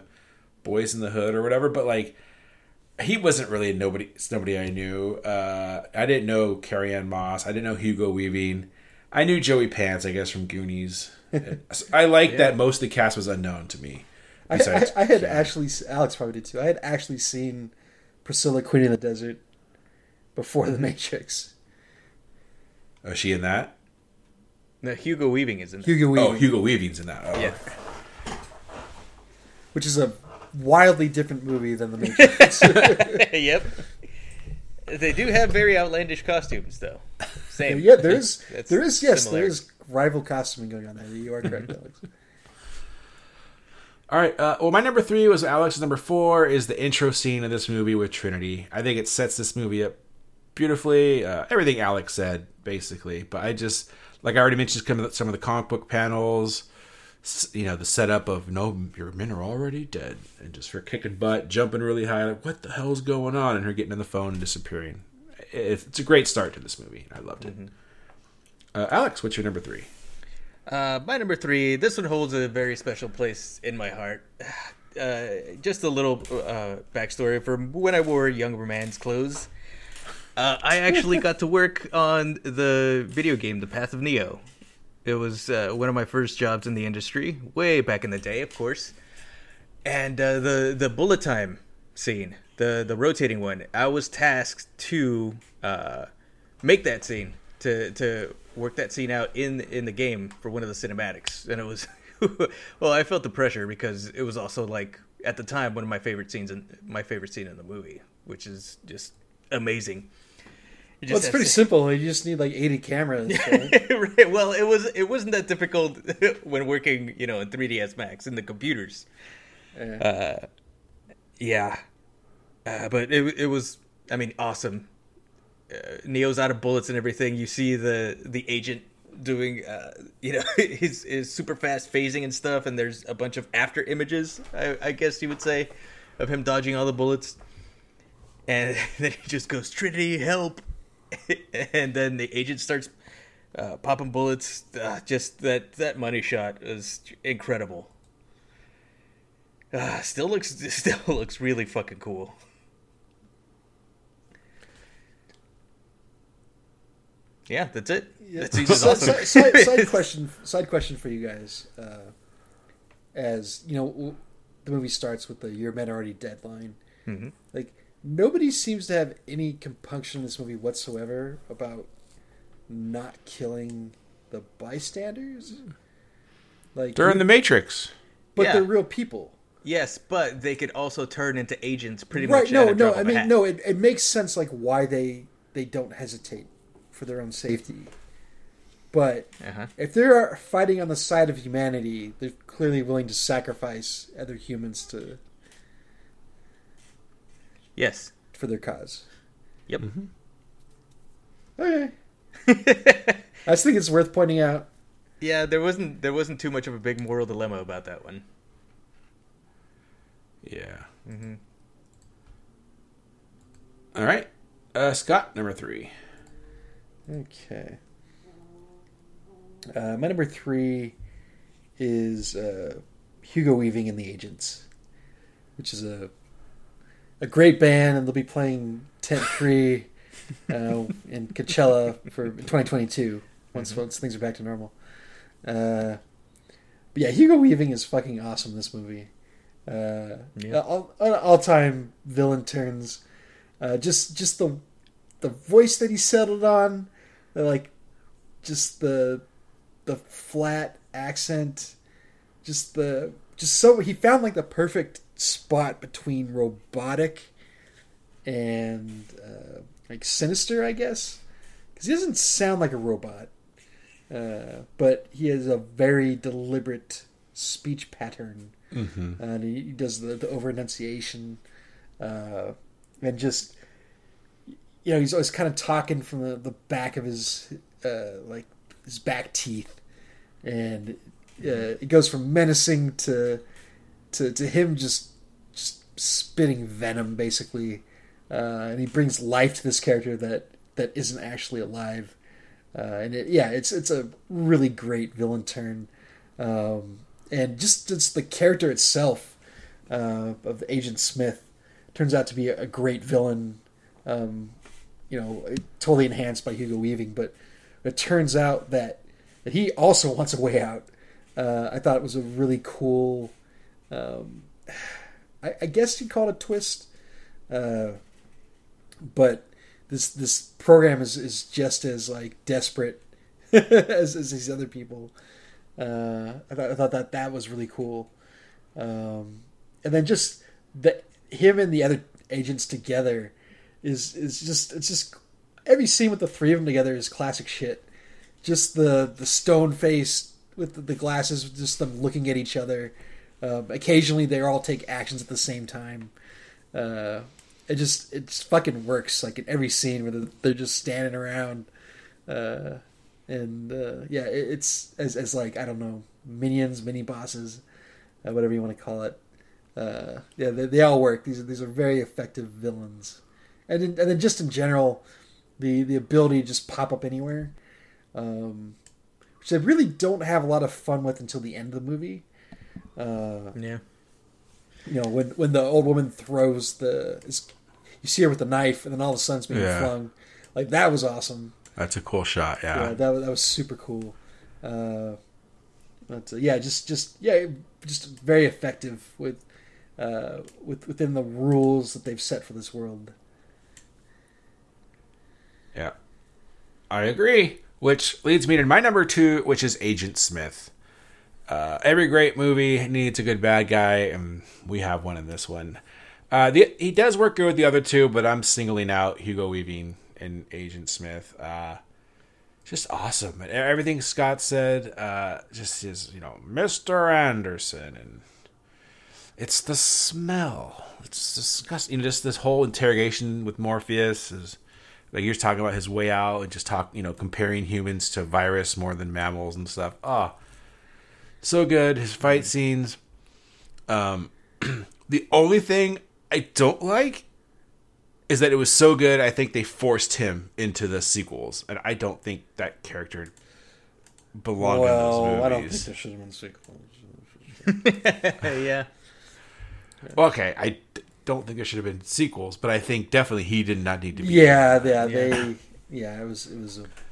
Boyz n the Hood or whatever. But like, he wasn't really nobody. Nobody I knew. Uh, I didn't know Carrie-Anne Moss. I didn't know Hugo Weaving. I knew Joey Pants, I guess, from Goonies. I like that most of the cast was unknown to me. I, I, I had actually, Alex probably did too. I had actually seen Priscilla Queen in the Desert before The Matrix. Oh, is she in that? No, Hugo Weaving is in there. Hugo Weaving, Oh, Hugo Weaving's in that. Oh, Yeah. which is a wildly different movie than The Matrix. yep. They do have very outlandish costumes, though. Same. yeah, there is. there is yes, similar. there is rival costuming going on there. You are correct, Alex. All right. Uh, well, my number three was Alex's number four is the intro scene of this movie with Trinity. I think it sets this movie up beautifully. Uh, everything Alex said, basically. But I just, like I already mentioned, some of the, some of the comic book panels, you know, the setup of no, your men are already dead, and just her kicking butt, jumping really high, like what the hell's going on, and her getting on the phone and disappearing. It's, it's a great start to this movie. I loved it. Uh, Alex, what's your number three? Uh, my number three. This one holds a very special place in my heart. Uh, just a little uh, backstory from when I wore younger man's clothes. Uh, I actually got to work on the video game The Path of Neo. It was uh, one of my first jobs in the industry, way back in the day, of course. And uh, the the bullet time scene, the the rotating one. I was tasked to uh, make that scene to to work that scene out in in the game for one of the cinematics, and it was well, I felt the pressure because it was also like at the time one of my favorite scenes in my favorite scene in the movie, which is just amazing. It Well, it's pretty has- simple. You just need like 80 cameras. right? right, well, it was it wasn't that difficult when working, you know, in 3ds Max in the computers. Yeah. Uh, yeah, uh, but it it was, I mean, awesome. Uh, Neo's out of bullets and everything. You see the the agent doing, uh, you know, his his super fast phasing and stuff, and there's a bunch of after images, I, I guess you would say, of him dodging all the bullets. And then he just goes, Trinity, help! and then the agent starts uh, popping bullets. Uh, just that that money shot is incredible. Uh, still looks still looks really fucking cool. Yeah, that's it. That's he's awesome. so- side, side question. Side question for you guys. Uh, as you know, the movie starts with the "Your men are already dead" line. Mhm. Like nobody seems to have any compunction in this movie whatsoever about not killing the bystanders. Like They're in the Matrix. but Yeah. they're real people. Yes, but they could also turn into agents pretty right? much. No, no. I mean, hat. no. It, it makes sense like why they they don't hesitate for their own safety. But Uh-huh. if they're fighting on the side of humanity, they're clearly willing to sacrifice other humans to Yes. for their cause. Yep. Okay. I just think it's worth pointing out. yeah, there wasn't there wasn't too much of a big moral dilemma about that one. Yeah. Mm-hmm. All right. Uh, Scott, number three. Okay. Uh, my number three is uh, Hugo Weaving and the Agents, which is a a great band, and they'll be playing Tent Free uh, in Coachella for 2022 once once things are back to normal. Uh, but yeah, Hugo Weaving is fucking awesome in this movie. Uh, Yeah. all, all time villain turns. Uh, just just the the voice that he settled on, like just the the flat accent, just the just so he found like the perfect spot between robotic and uh, like sinister, I guess, because he doesn't sound like a robot, uh, but he has a very deliberate speech pattern, Mm-hmm. and he, he does the, the over enunciation, uh, and just you know he's always kind of talking from the, the back of his uh, like his back teeth, and uh, it goes from menacing to to to him just just spitting venom basically, uh, and he brings life to this character that that isn't actually alive, uh, and it, yeah, it's it's a really great villain turn, um, and just just the character itself uh, of Agent Smith turns out to be a, great villain. Um, you know, totally enhanced by Hugo Weaving, but it turns out that that he also wants a way out. Uh, I thought it was a really cool. Um, I, I guess you call it a twist, uh, but this this program is, is just as like desperate as, as these other people. Uh, I, thought, I thought that that was really cool, um, and then just the him and the other agents together is is just it's just every scene with the three of them together is classic shit. Just the the stone face with the, the glasses, just them looking at each other. Um, occasionally, they all take actions at the same time. Uh, it just it just fucking works like in every scene where they're, they're just standing around. Uh, and uh, yeah, it, it's as as like I don't know minions, mini bosses, uh, whatever you want to call it. Uh, yeah, they, they all work. These are these are very effective villains, and then, and then just in general, the the ability to just pop up anywhere, um, which I really don't have a lot of fun with until the end of the movie. Uh, Yeah. you know when when the old woman throws the is, you see her with the knife and then all of a sudden it's being Yeah. flung like that was awesome That's a cool shot. yeah, Yeah. that was that was super cool uh but uh, yeah just just yeah just very effective with uh, with, within the rules that they've set for this world. Yeah. I agree. Which leads me to my number two, which is Agent Smith. Uh, every great movie needs a good bad guy, and we have one in this one. Uh, the, he does work good with the other two, but I'm singling out Hugo Weaving and Agent Smith. Uh, just awesome. And everything Scott said, uh, just his, you know, Mr. Anderson, and it's the smell. It's disgusting. You know, just this whole interrogation with Morpheus is like you're talking about his way out and just talk, you know, comparing humans to virus more than mammals and stuff. Oh, so good. His fight scenes. Um, the only thing I don't like is that it was so good. I think they forced him into the sequels, and I don't think that character belonged in those movies. well, I don't think there should have been sequels. yeah. Okay, I d- don't think there should have been sequels, but I think definitely he did not need to be. Yeah, yeah, they, yeah, it was, it was a, a bit, yeah.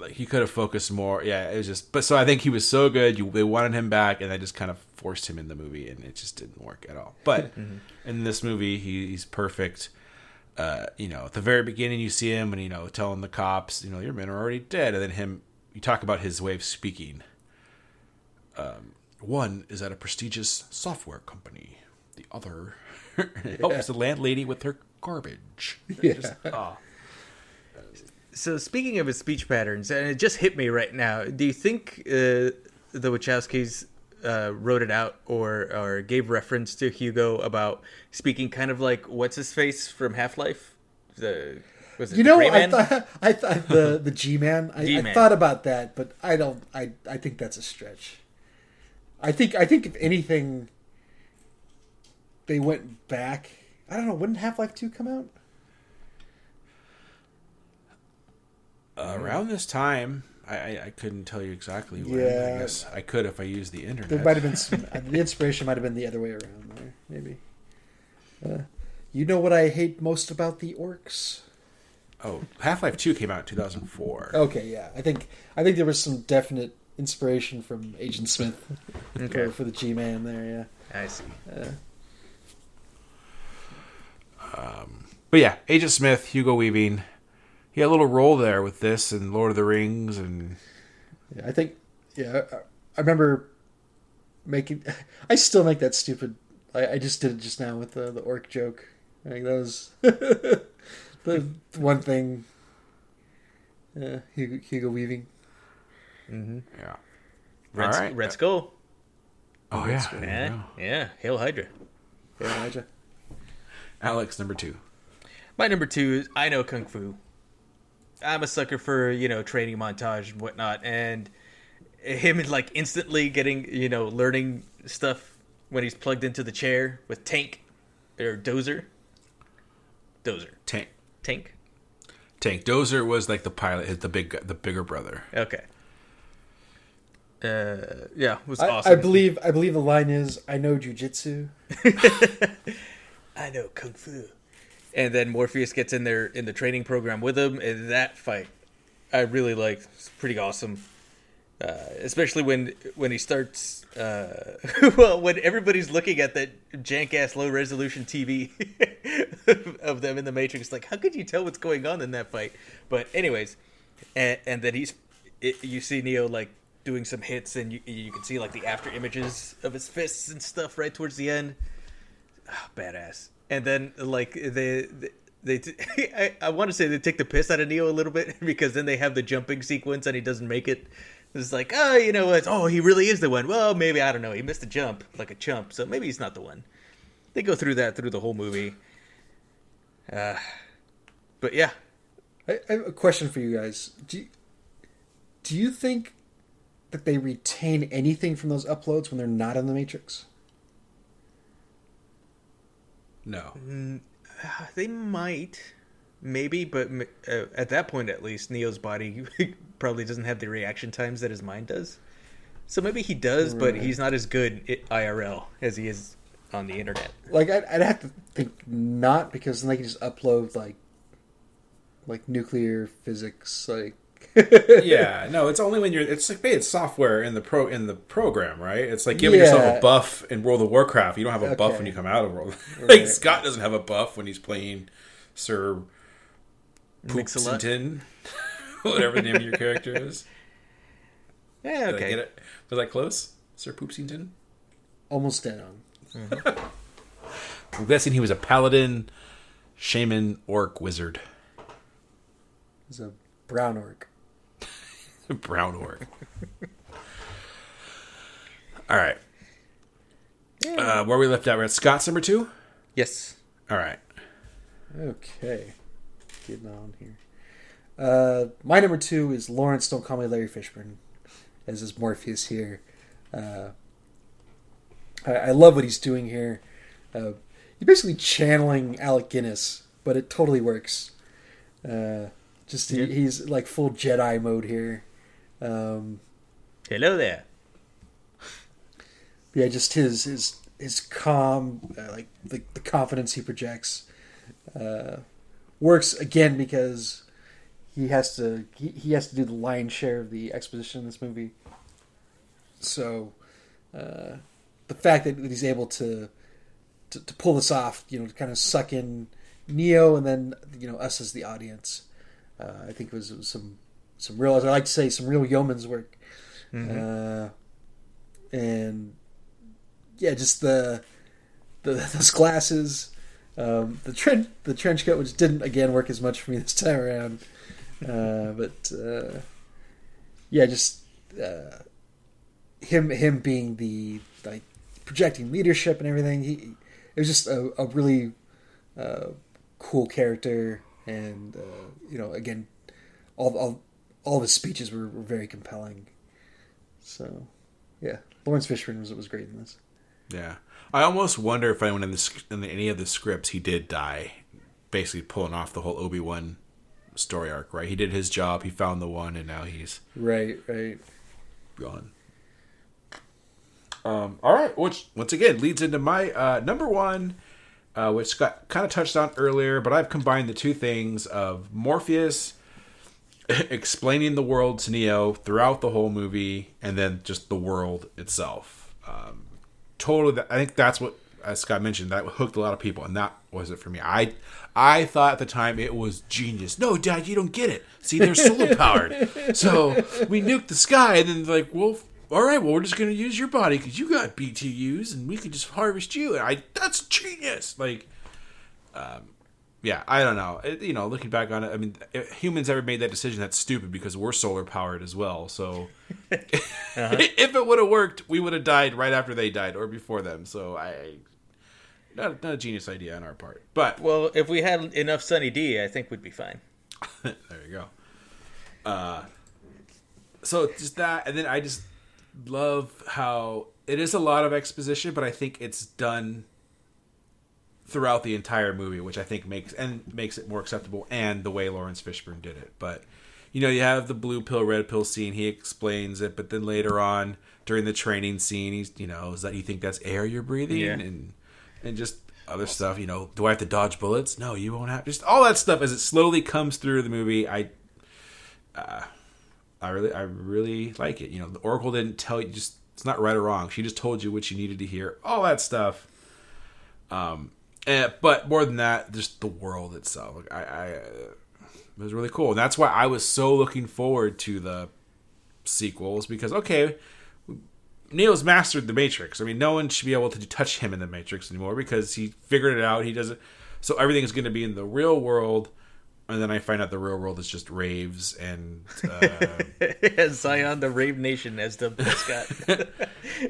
Like he could have focused more. Yeah, it was just. But so I think he was so good. You they wanted him back, and they just kind of forced him in the movie, and it just didn't work at all. But in this movie, he, he's perfect. Uh, you know, at the very beginning, you see him, and you know, telling the cops, you know, your men are already dead, and then him. You talk about his way of speaking. Um, one is at a prestigious software company. The other helps the landlady with her garbage. Yeah. Just, oh. So speaking of his speech patterns, and it just hit me right now. Do you think uh, the Wachowskis uh, wrote it out or or gave reference to Hugo about speaking kind of like what's his face from Half Life? The was it You know, Gray I thought, I thought the the G man. I, I G-Man. thought about that, but I don't. I I think that's a stretch. I think I think if anything, they went back. I don't know. Wouldn't Half Life Two come out? Uh, around this time, I, I, I couldn't tell you exactly when. Yeah. I guess I could if I used the internet. There might have been some. uh, the inspiration might have been the other way around there. Maybe. Uh, you know what I hate most about the orcs? Oh, Half Life Two came out in two thousand four. Okay, yeah. I think I think there was some definite inspiration from Agent Smith Okay. for, for the G man there. Yeah. I see. But yeah, Agent Smith, Hugo Weaving, he had a little role there with this and Lord of the Rings, and Yeah, I think. Yeah, I, I remember making. I still make that stupid. I, I just did it just now with the the orc joke. I think that was the one thing. Yeah, Hugo, Hugo Weaving. Mm-hmm. yeah. Red, All right. Red Skull. Oh yeah, there you Yeah, yeah. Hail Hydra. Yeah, Elijah. Alex number two. My number two is I know kung fu. I'm a sucker for you know training montage and whatnot, and him like instantly getting you know learning stuff when he's plugged into the chair with Tank or Dozer. Dozer, Tank. Tank. Tank Dozer was like the pilot, his the big, the bigger brother. Okay. Uh, yeah, it was I, awesome. I believe. I believe the line is, "I know jujitsu." I know kung fu. And then Morpheus gets in there in the training program with him, and that fight I really liked. It's pretty awesome. Uh, especially when when he starts, uh, well, when everybody's looking at that jank ass low resolution TV of them in the Matrix, like how could you tell what's going on in that fight? But anyways, and, and then he's, it, you see Neo like doing some hits, and you you can see like the after images of his fists and stuff right towards the end badass. And then like they they, they I, I want to say they take the piss out of Neo a little bit because then they have the jumping sequence and he doesn't make it. It's like oh you know what oh he really is the one. Well maybe I don't know he missed a jump like a chump so maybe he's not the one. They go through that through the whole movie. Uh, but yeah, I, I have a question for you guys. Do you, do you think that they retain anything from those uploads when they're not in the Matrix? No, they might maybe but uh, at that point at least Neo's body probably doesn't have the reaction times that his mind does. So maybe he does, but he's not as good i- IRL as he is on the internet. Like I'd, I'd have to think not because then they can just upload like like nuclear physics like yeah, no, it's only when you're. It's like it's software in the pro in the program, right? It's like giving yourself a buff in World of Warcraft. You don't have a buff when you come out of World. like Right. Scott doesn't have a buff when he's playing Sir Mix-a-lot. Poopsington, whatever the name of your character is. Yeah, Did I okay. get it? Was that close, Sir Poopsington? Almost dead on. Mm-hmm. I'm guessing he was a paladin, shaman, orc, wizard, He's a brown orc. brown orc. All right. Uh, where we left out, we're at Scott's number two. Yes. All right. Okay. Getting on here. Uh, my number two is Laurence Don't Call Me Larry Fishburne, as is Morpheus here. Uh, I, I love what he's doing here. Uh, he's basically channeling Alec Guinness, but it totally works. Uh, just he, he's like full Jedi mode here. Um, Hello there. yeah, just his his his calm, uh, like the the confidence he projects, uh, works again because he has to he, he has to do the lion's share of the exposition in this movie. So, uh, the fact that he's able to, to to pull this off, you know, to kind of suck in Neo and then you know us as the audience, uh, I think was, was some some real, as I like to say, some real yeoman's work. Uh, and yeah, just the the those glasses, um, the trench the trench coat, which didn't again work as much for me this time around. Uh, but uh, yeah, just uh, him him being the like projecting leadership and everything. He it was just a, a really uh, cool character, and uh, you know, again, all all all of his speeches were, were very compelling. So, yeah, Laurence Fishburne was was great in this. Yeah, I almost wonder if anyone in the in any of the scripts he did die, basically pulling off the whole Obi Wan story arc. Right, he did his job, he found the one, and now he's Right, right. gone. Um, all right, which once again leads into my uh, number one, uh, which got kind of touched on earlier, but I've combined the two things of Morpheus explaining the world to Neo throughout the whole movie, and then just the world itself. Um, totally, I think that's what, as Scott mentioned, that hooked a lot of people, and that was it for me. I, I thought at the time it was genius. No, Dad, you don't get it. See, they're solar powered, so we nuked the sky, and then like, well, all right, well, we're just gonna use your body because you got BTUs, and we could just harvest you. And I, that's genius. Like, yeah, I don't know. It, you know, looking back on it, I mean, if humans ever made that decision, that's stupid because we're solar powered as well. So, if it would have worked, we would have died right after they died or before them. So, I not not a genius idea on our part, but Well, if we had enough Sunny D, I think we'd be fine. there you go. Uh, so just that, and then I just love how it is a lot of exposition, but I think it's done throughout the entire movie, which I think makes and makes it more acceptable, and the way Laurence Fishburne did it. But you know, you have the blue pill, red pill scene. He explains it, but then later on during the training scene, he's you know, is that you think that's air you're breathing, Yeah. and and just other stuff. You know, do I have to dodge bullets? No, you won't have. Just all that stuff as it slowly comes through the movie. I, uh, I really, I really like it. You know, the Oracle didn't tell you just. It's not right or wrong. She just told you what you needed to hear. All that stuff. Um, and, but more than that, just the world itself. Like, I, I, uh, it was really cool. And that's why I was so looking forward to the sequels because okay, Neo's mastered the Matrix. I mean, no one should be able to touch him in the Matrix anymore because he figured it out. He doesn't. So everything is going to be in the real world, and then I find out the real world is just raves and uh, Zion, the Rave Nation, as the mascot.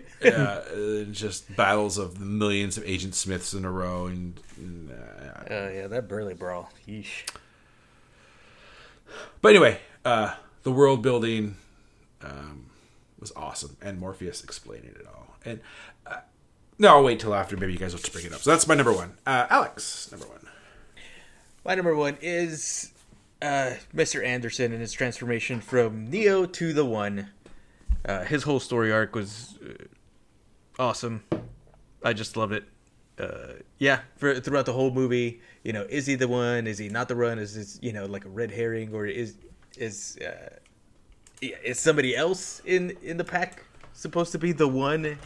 yeah, just battles of the millions of Agent Smiths in a row. And, and uh, Oh yeah, that burly brawl. Yeesh. but anyway, uh, the world building um, was awesome, and Morpheus explaining it all. And uh, no, I'll wait till after. Maybe you guys will just bring it up. So that's my number one. Uh, Alex, number one. My number one is uh, Mr. Anderson and his transformation from Neo to the One. Uh, his whole story arc was uh, awesome. I just loved it. Uh, yeah, for, throughout the whole movie, you know, is he the one? Is he not the one? Is this, you know, like a red herring, or is is uh, is somebody else in in the pack supposed to be the one?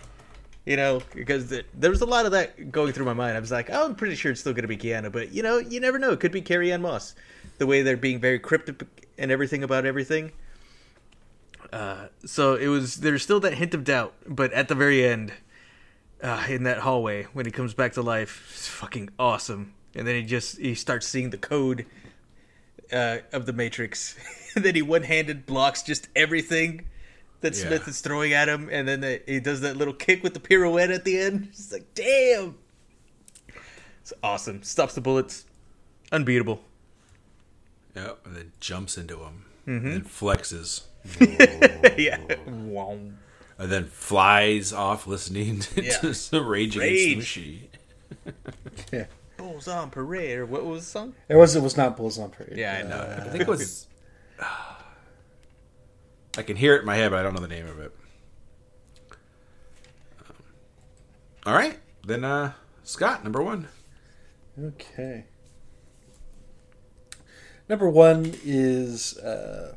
You know, because there, was a lot of that going through my mind. I was like, oh, I'm pretty sure it's still going to be Keanu, but you know, you never know. It could be Carrie-Anne Moss. The way they're being very cryptic and everything about everything. Uh, so it was there's still that hint of doubt, but at the very end, uh, in that hallway when he comes back to life, it's fucking awesome. And then he just he starts seeing the code uh, of the Matrix, then he one handed blocks just everything that Yeah. Smith is throwing at him, and then the, he does that little kick with the pirouette at the end. It's like damn, it's awesome. Stops the bullets, unbeatable. Yep. And then jumps into him. Mm-hmm. And then flexes. yeah. Wow. And then flies off listening Yeah. to some Rage Against the Rage. Machine. Yeah. Bulls on parade, or what was the song? It was it was not Bulls on Parade. Yeah, I know. Uh, I think it was. I can hear it in my head, but I don't know the name of it. Um, all right, then uh, Scott, number one. Okay. Number one is uh,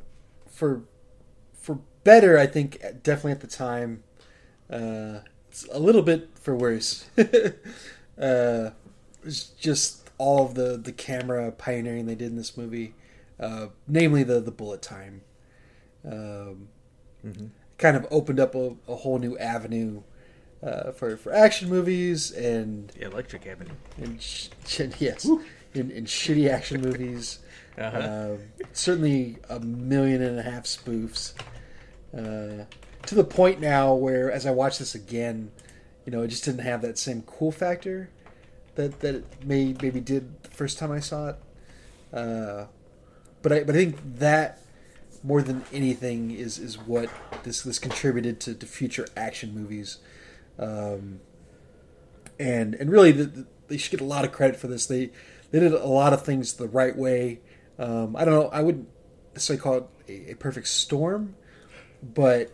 for for better. I think definitely at the time. Uh, a little bit for worse. uh, it's just all of the the camera pioneering they did in this movie, uh, namely the the bullet time. Um, Kind of opened up a, a whole new avenue uh, for for action movies and Electric Avenue. And sh- yes, in, in shitty action movies. Uh-huh. Um, certainly a million and a half spoofs. Uh, to the point now where, as I watch this again, you know, it just didn't have that same cool factor that that it may maybe did the first time I saw it. Uh, but I but I think that more than anything is is what this this contributed to, to future action movies. Um, and and really the, the, they should get a lot of credit for this. They they did a lot of things the right way. Um, I don't know. I wouldn't necessarily call it a, a perfect storm, but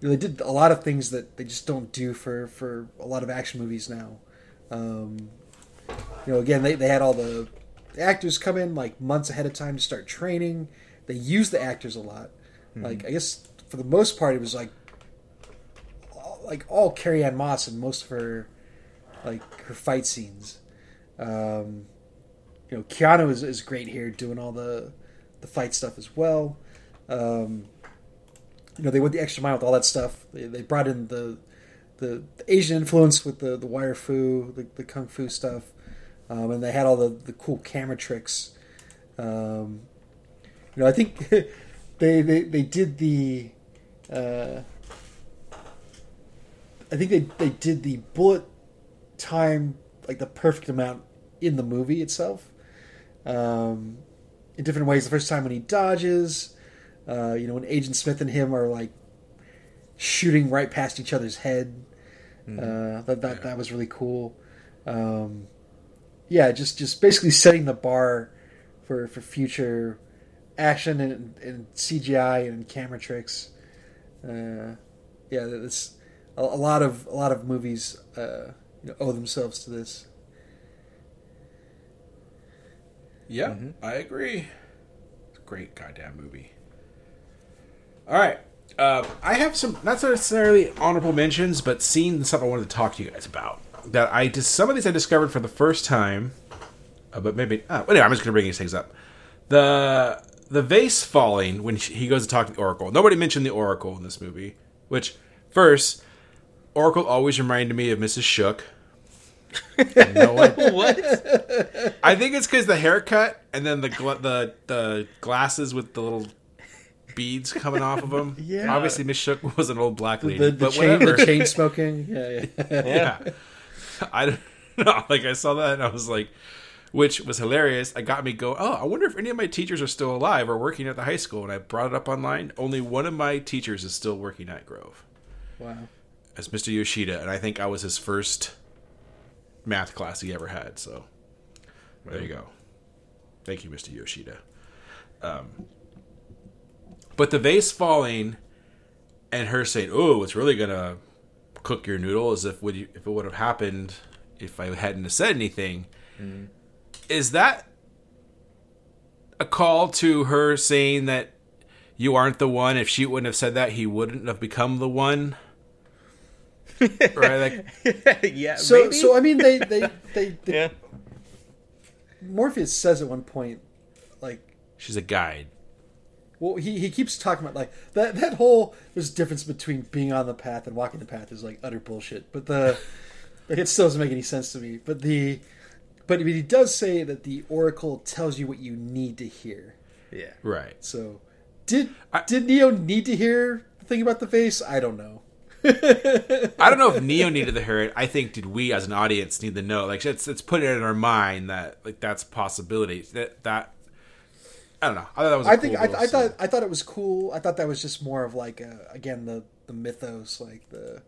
you know, they did a lot of things that they just don't do for for a lot of action movies now. Um, you know, again, they, they had all the, the actors come in like months ahead of time to start training. They use the actors a lot. Like I guess for the most part, it was like all, like all Carrie-Anne Moss and most of her like her fight scenes. Um, you know, Keanu is, is great here doing all the the fight stuff as well. Um, you know, they went the extra mile with all that stuff. They, they brought in the, the the Asian influence with the the wire fu, the, the kung fu stuff, um, and they had all the the cool camera tricks. Um, you know, I think they they, they did the. Uh, I think they, they did the bullet time like the perfect amount in the movie itself. Um, in different ways. The first time when he dodges, uh, you know, when Agent Smith and him are like shooting right past each other's head. Uh, that that that was really cool. Um, yeah, just just basically setting the bar for for future action and, and CGI and camera tricks. Uh, yeah, that's a, a lot of a lot of movies uh, you know, owe themselves to this. Yeah, I agree. It's a great goddamn movie. All right. Uh, I have some, not necessarily honorable mentions, but scenes stuff I wanted to talk to you guys about. That I just, some of these I discovered for the first time, uh, but maybe, uh, anyway, I'm just going to bring these things up. The the vase falling when he goes to talk to the Oracle. Nobody mentioned the Oracle in this movie, which, first, Oracle always reminded me of Mrs. Shook. no What? I think it's because the haircut and then the gla- the the glasses with the little beads coming off of them. Yeah. Obviously, Miss Shook was an old black lady, The, the, but chain, whatever. the chain smoking. Yeah, yeah. yeah. I don't know. Like I saw that and I was like, which was hilarious. It got me go. Oh, I wonder if any of my teachers are still alive or working at the high school. And I brought it up online. Only one of my teachers is still working at Grove Wow. as Mr. Yoshida, and I think I was his first math class he ever had. So there you go. Thank you, Mr. Yoshida. Um, but the vase falling and her saying, "Oh, it's really gonna cook your noodle," as if would you, if it would have happened if I hadn't said anything. Is that a call to her saying that "You aren't the one." If she wouldn't have said that, he wouldn't have become the one. right? Like, yeah. So maybe? so I mean they they they, they yeah. Morpheus says at one point like she's a guide. well he, he keeps talking about like that that whole there's a difference between being on the path and walking the path is like utter bullshit. But the like it still doesn't make any sense to me. But the but he does say that the oracle tells you what you need to hear. Yeah. Right. So did I- did Neo need to hear the thing about the face? I don't know. I don't know if Neo needed to hear it. I think did we as an audience need to know? Like it's it's put it in our mind that like that's a possibility. That that I don't know. I thought that was. I I think I, I thought I thought it was cool. I thought that was just more of like a, again the the mythos, like the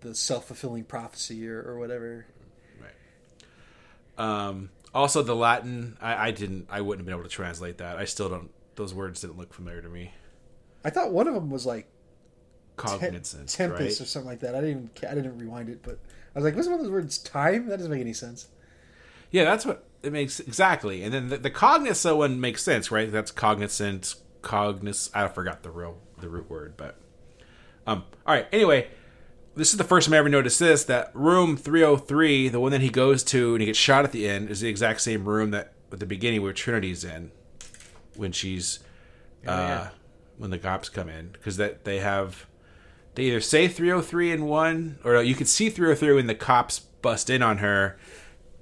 the self fulfilling prophecy or, or whatever. Um, also, the Latin, I, I didn't, I wouldn't have been able to translate that. I still don't. Those words didn't look familiar to me. I thought one of them was like Cognizance, tempest or something like that. I didn't even I didn't rewind it, but I was like, what's one of those words? Time? That doesn't make any sense. Yeah, that's what it makes exactly. And then the, the cognizant one makes sense, right? That's cognizant, cognis. I forgot the real the root word, but um. All right. Anyway, this is the first time I ever noticed this. That room three hundred three, the one that he goes to and he gets shot at the end, is the exact same room that at the beginning where Trinity's in when she's uh yeah. when the cops come in because that they have they either say 303 in one or you can see 303 when the cops bust in on her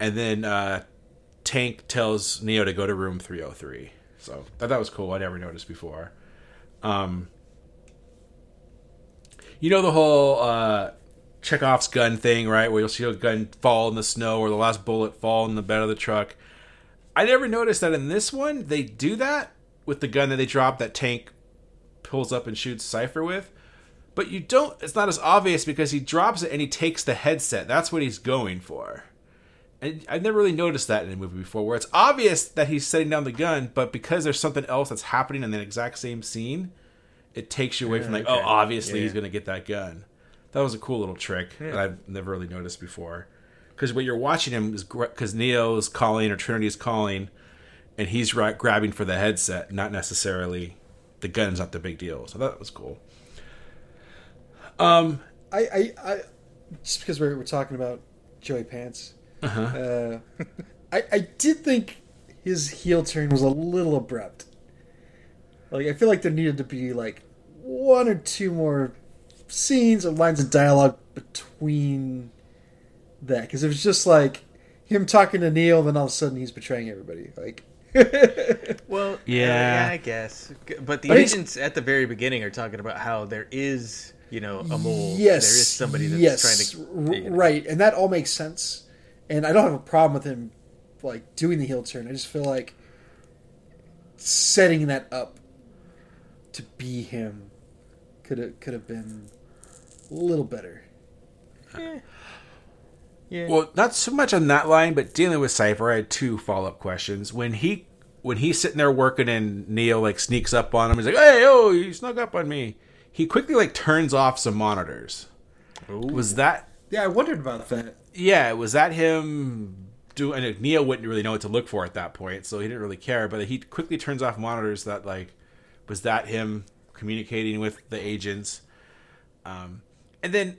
and then uh tank tells neo to go to room 303 so I thought that was cool i never noticed before um you know the whole uh chekhov's gun thing right where you'll see a gun fall in the snow or the last bullet fall in the bed of the truck i never noticed that in this one they do that with the gun that they drop that tank pulls up and shoots Cypher with. But you don't it's not as obvious because he drops it and he takes the headset. That's what he's going for. And I've never really noticed that in a movie before where it's obvious that he's setting down the gun, but because there's something else that's happening in the exact same scene, it takes you away from like, okay. oh, obviously Yeah. he's gonna get that gun. That was a cool little trick that I've never really noticed before. Because what you're watching him is because Neo is calling or Trinity is calling, and he's ra- grabbing for the headset, not necessarily the gun's not the big deal. So that was cool. Um, I, I, I just because we're, we're talking about Joey Pants, uh I, I did think his heel turn was a little abrupt. Like I feel like there needed to be like one or two more scenes or lines of dialogue between that because it was just like him talking to Neo, then all of a sudden he's betraying everybody. Like, Well, uh, Yeah. yeah, I guess. But the But agents at the very beginning are talking about how there is, you know, a mole. yes, there is somebody that's yes, trying to, you know. right, and that all makes sense. And I don't have a problem with him like doing the heel turn. I just feel like setting that up to be him could have could have been a little better. Yeah. Well, not so much on that line, but dealing with Cypher, I had two follow up questions. When he when he's sitting there working and Neo like sneaks up on him, he's like, "Hey, oh, you snuck up on me." He quickly like turns off some monitors. Was that Yeah, I wondered about that. yeah, was that him doing and Neo wouldn't really know what to look for at that point, so he didn't really care, but he quickly turns off monitors that like was that him communicating with the agents? Um and then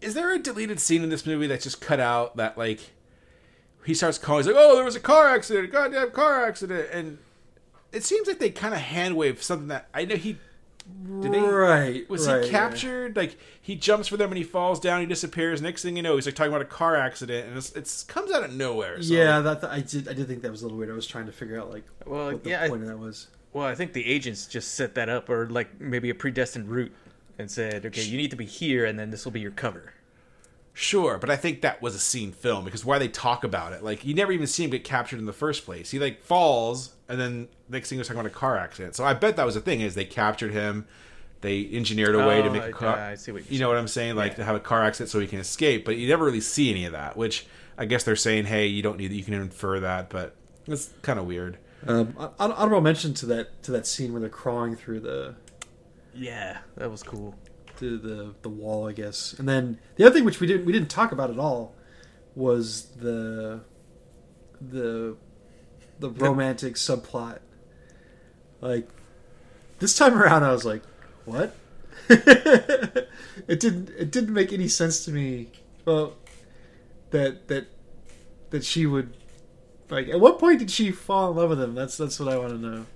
is there a deleted scene in this movie that's just cut out that like he starts calling he's like, Oh, there was a car accident, a goddamn car accident and it seems like they kind of hand wave something that I know he did they, right. was right, he captured? Like he jumps for them and he falls down. He disappears. Next thing you know, he's like talking about a car accident, and it's, it's comes out of nowhere. So. Yeah, that I did. I did think that was a little weird. I was trying to figure out like Well, what the yeah, I- point of that was. Well, I think the agents just set that up, or like maybe a predestined route, and said, "Okay, you need to be here, and then this will be your cover." sure, but I think that was a scene film because why they talk about it, like you never even see him get captured in the first place. He like falls, and then next thing he's talking about a car accident. So I bet that was the thing is they captured him. They engineered a way to Oh, make a oh, car. I see what you're you know what I'm saying? Like Yeah. to have a car accident so he can escape, but you never really see any of that. Which I guess they're saying, hey, you don't need. that. You can infer that, but it's kind of weird. Um, hon- honorable mention to that to that scene where they're crawling through the Yeah, that was cool. to the the wall, I guess. And then the other thing which we didn't we didn't talk about at all was the the the romantic subplot. Like this time around, I was like, "What?" it didn't. It didn't make any sense to me. Well, that that that she would like. At what point did she fall in love with him? That's that's what I want to know.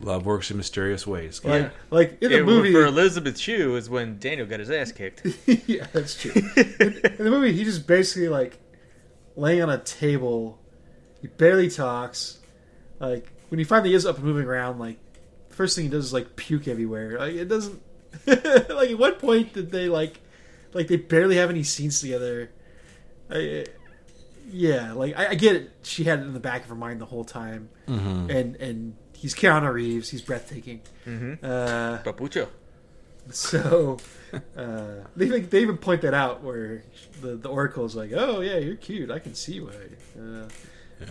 Love works in mysterious ways. Like, Yeah. like in the It- movie, for Elizabeth Shue is when Daniel got his ass kicked. yeah, that's true. in, in the movie, he just basically like laying on a table. He barely talks. Like when he finally is up and moving around, like the first thing he does is like puke everywhere. Like it doesn't. like at what point did they like, like they barely have any scenes together? I, yeah, like I, I get it. She had it in the back of her mind the whole time, and and he's Keanu Reeves. He's breathtaking. Uh, Papucho. so uh, they even- they even point that out where the the oracle is like, "Oh yeah, you're cute. I can see why." Uh,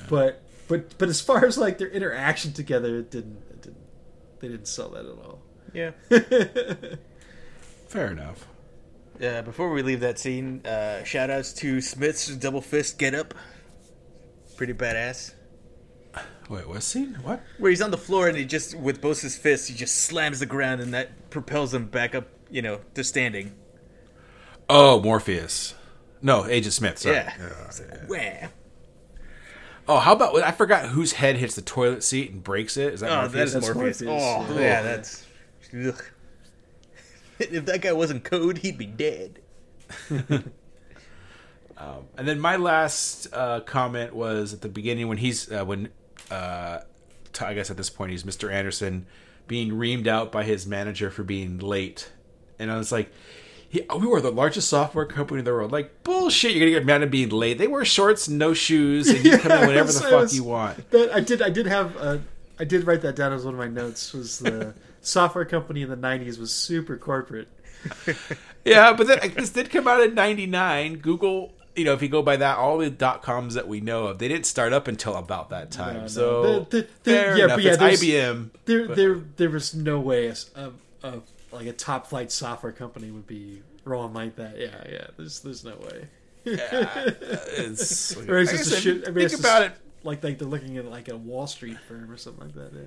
But but but as far as like their interaction together, it didn't. It didn't they didn't sell that at all. Yeah. Fair enough. Uh, before we leave that scene, uh, shout outs to Smith's double fist get up. Pretty badass. Wait, what scene? What? Where he's on the floor and he just, with both his fists, he just slams the ground and that propels him back up, you know, to standing. Oh, Morpheus. No, Agent Smith. Sorry. Yeah. It's like, wham. Oh, how about I forgot whose head hits the toilet seat and breaks it? Is that Oh, Morpheus? that's That's Morpheus. Morpheus. Oh, yeah, that's. Ugh. If that guy wasn't code, he'd be dead. And then my last uh, comment was at the beginning when he's uh, when uh, t- I guess at this point he's Mr. Anderson being reamed out by his manager for being late, and I was like. He, we were the largest software company in the world. Like bullshit! You're gonna get mad at being late. They wear shorts, no shoes, and you come in whenever the fuck was- you want. That I did. I did have. Uh, I did write that down as one of my notes. Was the software company in the '90s was super corporate. Yeah, but then this did come out in '99. Google, you know, if you go by that, all the dot coms that we know of, they didn't start up until about that time. No, no. So The- the- the- fair yeah, enough. but yeah, it's IBM. There, But- there, there was no way a, a, a like a top flight software company would be rolling like that. Yeah, yeah. There's, there's no way. Yeah, It's, like I this a said, shit? I mean, think about it. Like, like they're looking at like a Wall Street firm or something like that. Yeah.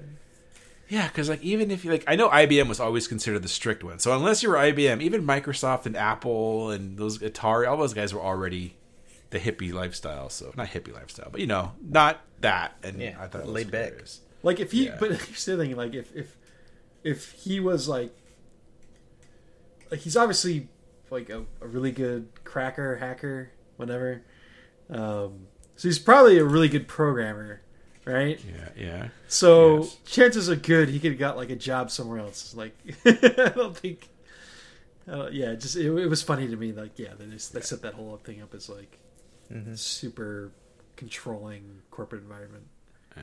Yeah, because like even if you like, I know IBM was always considered the strict one. So unless you were IBM, even Microsoft and Apple and those Atari, all those guys were already the hippie lifestyle. So not hippie lifestyle, but you know, not that. And Yeah, I thought it was laid back. Like if he, Yeah. but here's the thing: like if if if he was like, like he's obviously like a, a really good cracker, hacker, whatever. Um, so he's probably a really good programmer, right? Yeah, yeah. So Yes. chances are good he could have got like a job somewhere else. Like I don't think. Uh, yeah, just it, it was funny to me. Like yeah, they just, they set that whole thing up as like super controlling corporate environment. Yeah.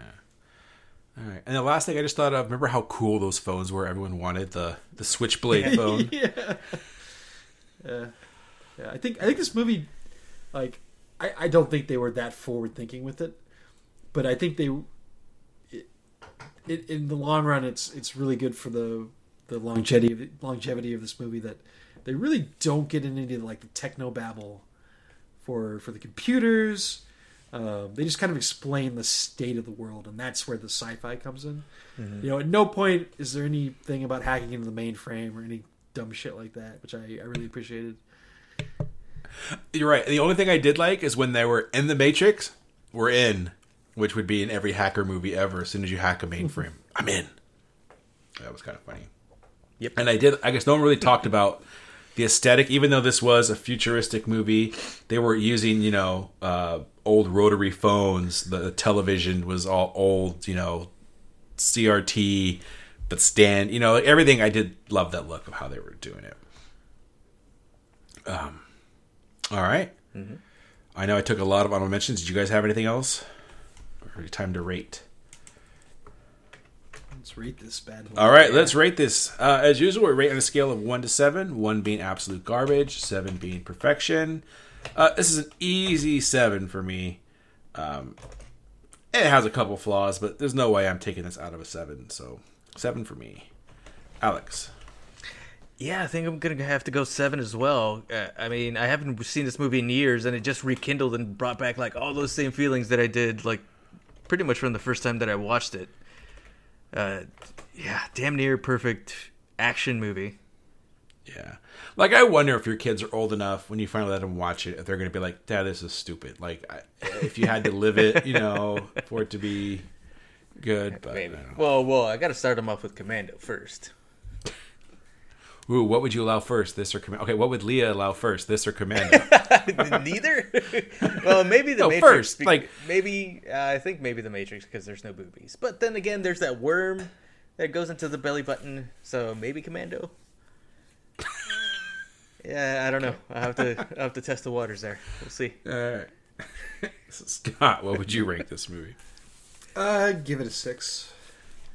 All right. And the last thing I just thought of, remember how cool those phones were? Everyone wanted the the switchblade phone. yeah. Yeah. Yeah. I think I think this movie like I, I don't think they were that forward thinking with it. But I think they it, it, in the long run it's it's really good for the the longevity of, longevity of this movie that they really don't get into any, like the techno babble for for the computers. Um, they just kind of explain the state of the world, and that's where the sci-fi comes in. You know, at no point is there anything about hacking into the mainframe or any dumb shit like that, which I, I really appreciated. You're right. The only thing I did like is when they were in the Matrix, we're in, which would be in every hacker movie ever. As soon as you hack a mainframe, I'm in. That was kind of funny. Yep. And I did. I guess no one really talked about the aesthetic, even though this was a futuristic movie. They were using, you know, uh, old rotary phones. The television was all old, you know, CRT, but stand. You know, everything. I did love that look of how they were doing it. Um. All right. I know I took a lot of honorable mentions. Did you guys have anything else? Or time to rate? Let's rate this bad boy. All right, let's rate this. Uh, as usual, we rate on a scale of one to seven. One being absolute garbage, seven being perfection. Uh, this is an easy seven for me. Um, it has a couple flaws, but there's no way I'm taking this out of a seven. So seven for me. Alex. Yeah, I think I'm gonna have to go seven as well. Uh, I mean, I haven't seen this movie in years, and it just rekindled and brought back like all those same feelings that I did, like pretty much from the first time that I watched it. Uh, yeah, damn near perfect action movie. Yeah. Like, I wonder if your kids are old enough when you finally let them watch it, if they're going to be like, Dad, this is stupid. Like, I, if you had to live it, you know, for it to be good. But, Maybe. I don't know. Well, well, I got to start them off with Commando first. Ooh, what would you allow first, this or Commando? Okay, what would Leah allow first, this or Commando? Neither. well, maybe the No, Matrix. first, be- like- maybe uh, I think maybe the Matrix because there's no boobies. But then again, there's that worm that goes into the belly button. So maybe Commando. yeah, I don't know. I have to I have to test the waters there. We'll see. All right. Scott, what would you rank this movie? Uh, give it a six.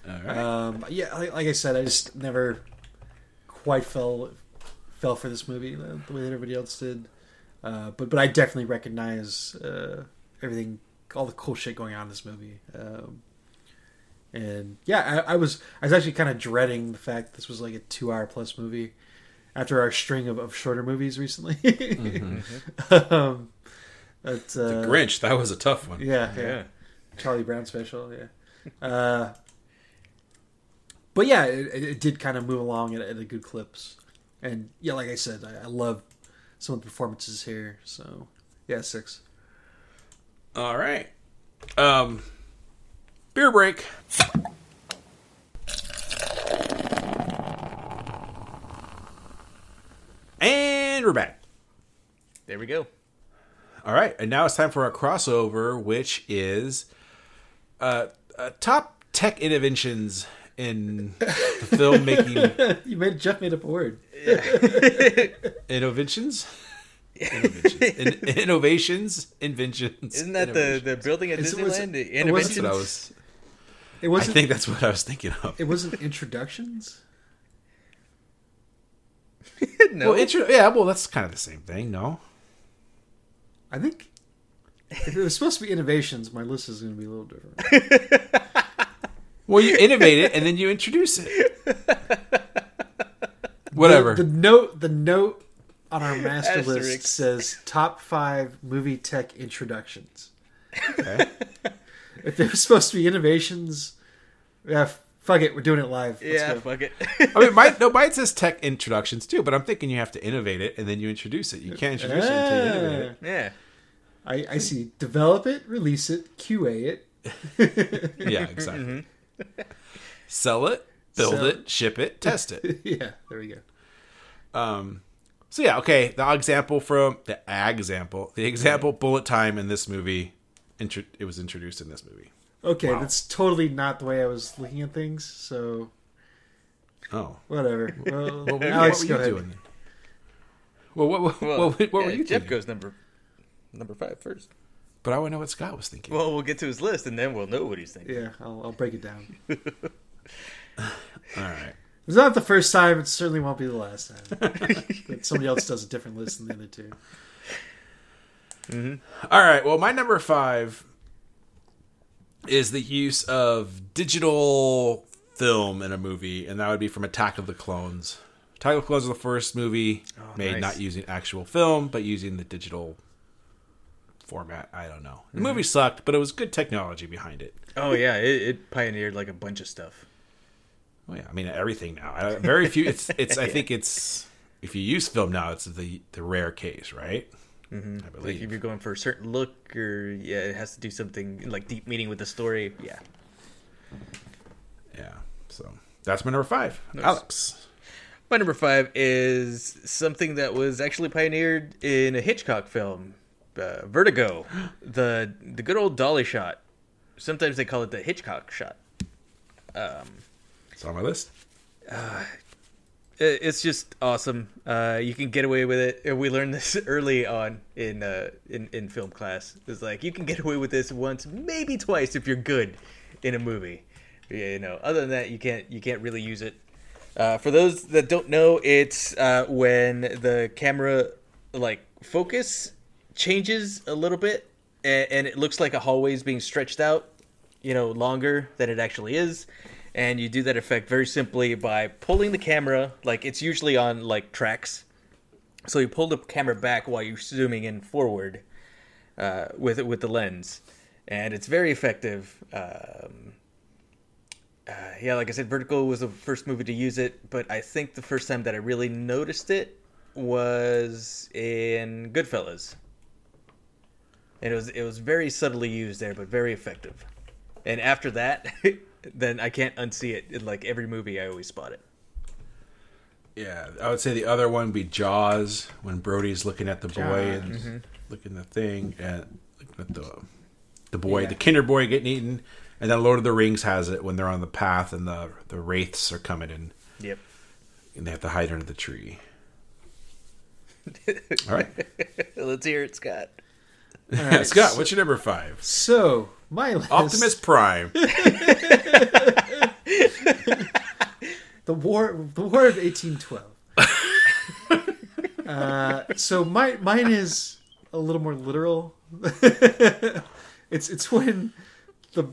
All right. Um, yeah, like, like I said, I just never quite fell fell for this movie uh, the way that everybody else did. Uh, but but I definitely recognize uh, everything, all the cool shit going on in this movie. Um, and yeah, I, I was I was actually kind of dreading the fact this was like a two hour plus movie after our string of, of shorter movies recently. um, but, uh, the Grinch, that was a tough one. yeah, yeah. Yeah. Charlie Brown special, yeah. But yeah, it, it it did kind of move along at, at a good clips, and yeah, like I said, I, I love some of the performances here. So yeah, six. All right. Um, beer break. And we're back. There we go. All right, and now it's time for our crossover, which is uh, uh top tech interventions in the filmmaking you made Jeff made up a word. innovations. Innovations. In- innovations, inventions. Isn't that the, the building at Is it- was Disneyland? it- The it wasn't- That's what I was. It I wasn't. think that's what I was thinking of. it wasn't introductions. no. Well, intro, yeah, well, that's kind of the same thing, no? I think if it was supposed to be innovations, my list is going to be a little different. Well, you innovate it and then you introduce it. Whatever. The, the note, the note on our master list says top five movie tech introductions. Okay. If there was supposed to be innovations, yeah, fuck it, we're doing it live. Let's yeah, go. fuck it. I mean, mine, no, mine says tech introductions too, but I'm thinking you have to innovate it and then you introduce it. You can't introduce it until you innovate it. yeah. I, I see. Develop it, release it, QA it. Yeah, exactly. Mm-hmm. Sell it, build Sell it, ship it, test it. yeah, there we go. Um, so yeah, okay. The example from the ag example, the example bullet time in this movie, intro, it was introduced in this movie. Okay, Wow. that's totally not the way I was looking at things. So Oh, whatever. Well, what were, Alex, what were go you ahead. doing? Well, what, what, Well, what, what were yeah, you Jeff thinking? goes number number five first. But I want to know what Scott was thinking. Well, we'll get to his list and then we'll know what he's thinking. Yeah, I'll, I'll break it down. All right. It's not the first time. It certainly won't be the last time. but somebody else does a different list than the other two. Mm-hmm. All right. Well, my number five is the use of digital film in a movie, and that would be from Attack of the Clones. Attack of the Clones is the first movie oh, made nice. not using actual film, but using the digital format. I don't know. The movie sucked, but it was good technology behind it. Oh yeah, it, it pioneered like a bunch of stuff. Oh yeah, I mean everything now. I- Very few. It's it's. I think it's if you use film now, it's the the rare case, right? Mm-hmm. I Like believe. if you're going for a certain look or yeah, it has to do something like deep meaning with the story. Yeah. yeah. So that's my number five. Alex. My number five is something that was actually pioneered in a Hitchcock film, uh, Vertigo, the the good old dolly shot. Sometimes they call it the Hitchcock shot. Um, It's on my list. It- It's just awesome. Uh, you can get away with it. And We learned this early on in uh, in in film class. It's like you can get away with this once, maybe twice if you're good in a movie. Yeah, You know, other than that, you can't you can't really use it. Uh, for those that don't know, it's uh, when the camera like focus changes a little bit, and, and it looks like a hallway is being stretched out, you know, longer than it actually is. And you do that effect very simply by pulling the camera, like it's usually on like tracks. So you pull the camera back while you're zooming in forward uh, with with the lens, and it's very effective. Um, uh, yeah. Like I said, Vertigo was the first movie to use it, but I think the first time that I really noticed it was in Goodfellas, and it was it was very subtly used there, but very effective. And after that, then I can't unsee it. In like every movie, I always spot it. Yeah, I would say the other one would be Jaws when Brody's looking at the boy and Mm-hmm. looking at the thing and looking at the the boy, Yeah. the Kintner boy getting eaten, and then Lord of the Rings has it when they're on the path and the the wraiths are coming in Yep. and they have to hide under the tree. All right, Let's hear it, Scott. All right, Scott, what's your number five? So my list, Optimus Prime. the war, the War of eighteen twelve. uh, so my mine is a little more literal. it's it's when the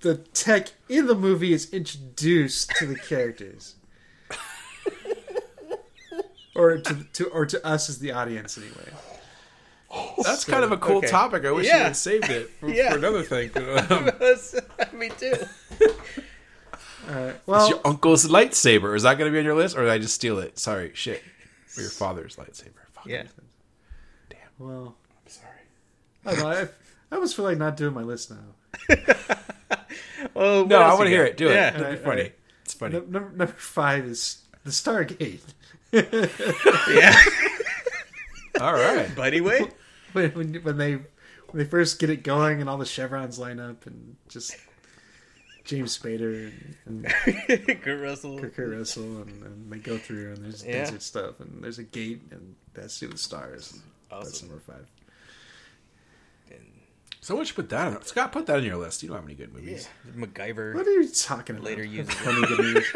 the tech in the movie is introduced to the characters. Or to, to or to us as the audience anyway. That's kind of a cool okay. topic. I wish you had saved it for, Yeah. for another thing. Um, Me too. Uh, it's well, your uncle's lightsaber. Is that going to be on your list, or did I just steal it? Sorry, shit. Or your father's lightsaber. Fuck. Yeah. Damn. Well, I'm sorry. I, don't know, I, I almost feel like not doing my list now. Oh No, I want to hear it. Do it. Yeah. It'll be Alright, funny. alright. It's funny. Num- Number, number five is the Stargate. Yeah. All right. Buddy way. when, when when they when they first get it going and all the chevrons line up and just James Spader and, and Kurt Russell. Kurt Russell and, and they go through and there's Yeah. desert stuff and there's a gate and that's to do with stars. That's number five. So why don't you put that on? Scott, put that on your list. You don't have any good Yeah. movies. MacGyver. What are you talking about? Later uses Funny good movies.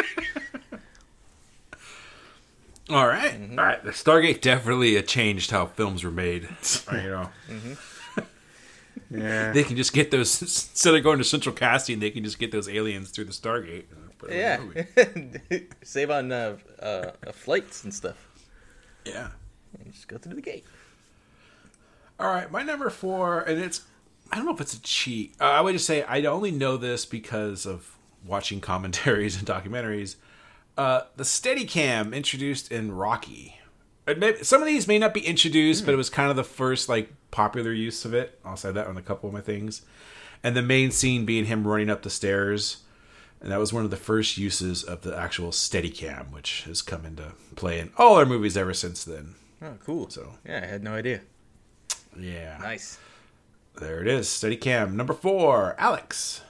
All right. All right. The Stargate definitely changed how films were made. you know, Yeah. they can just get those instead of going to central casting. They can just get those aliens through the Stargate. and put it in the Yeah. Save on uh, uh, uh, flights and stuff. Yeah. And just go through the gate. All right, my number four, and it's I don't know if it's a cheat. Uh, I would just say I only know this because of watching commentaries and documentaries. Uh, the Steadicam introduced in Rocky. May- Some of these may not be introduced, but it was kind of the first like popular use of it. I'll say that on a couple of my things, and the main scene being him running up the stairs, and that was one of the first uses of the actual Steadicam, which has come into play in all our movies ever since then. Oh, cool. So Yeah, I had no idea. yeah, Nice. There it is. Steadicam number four. Alex.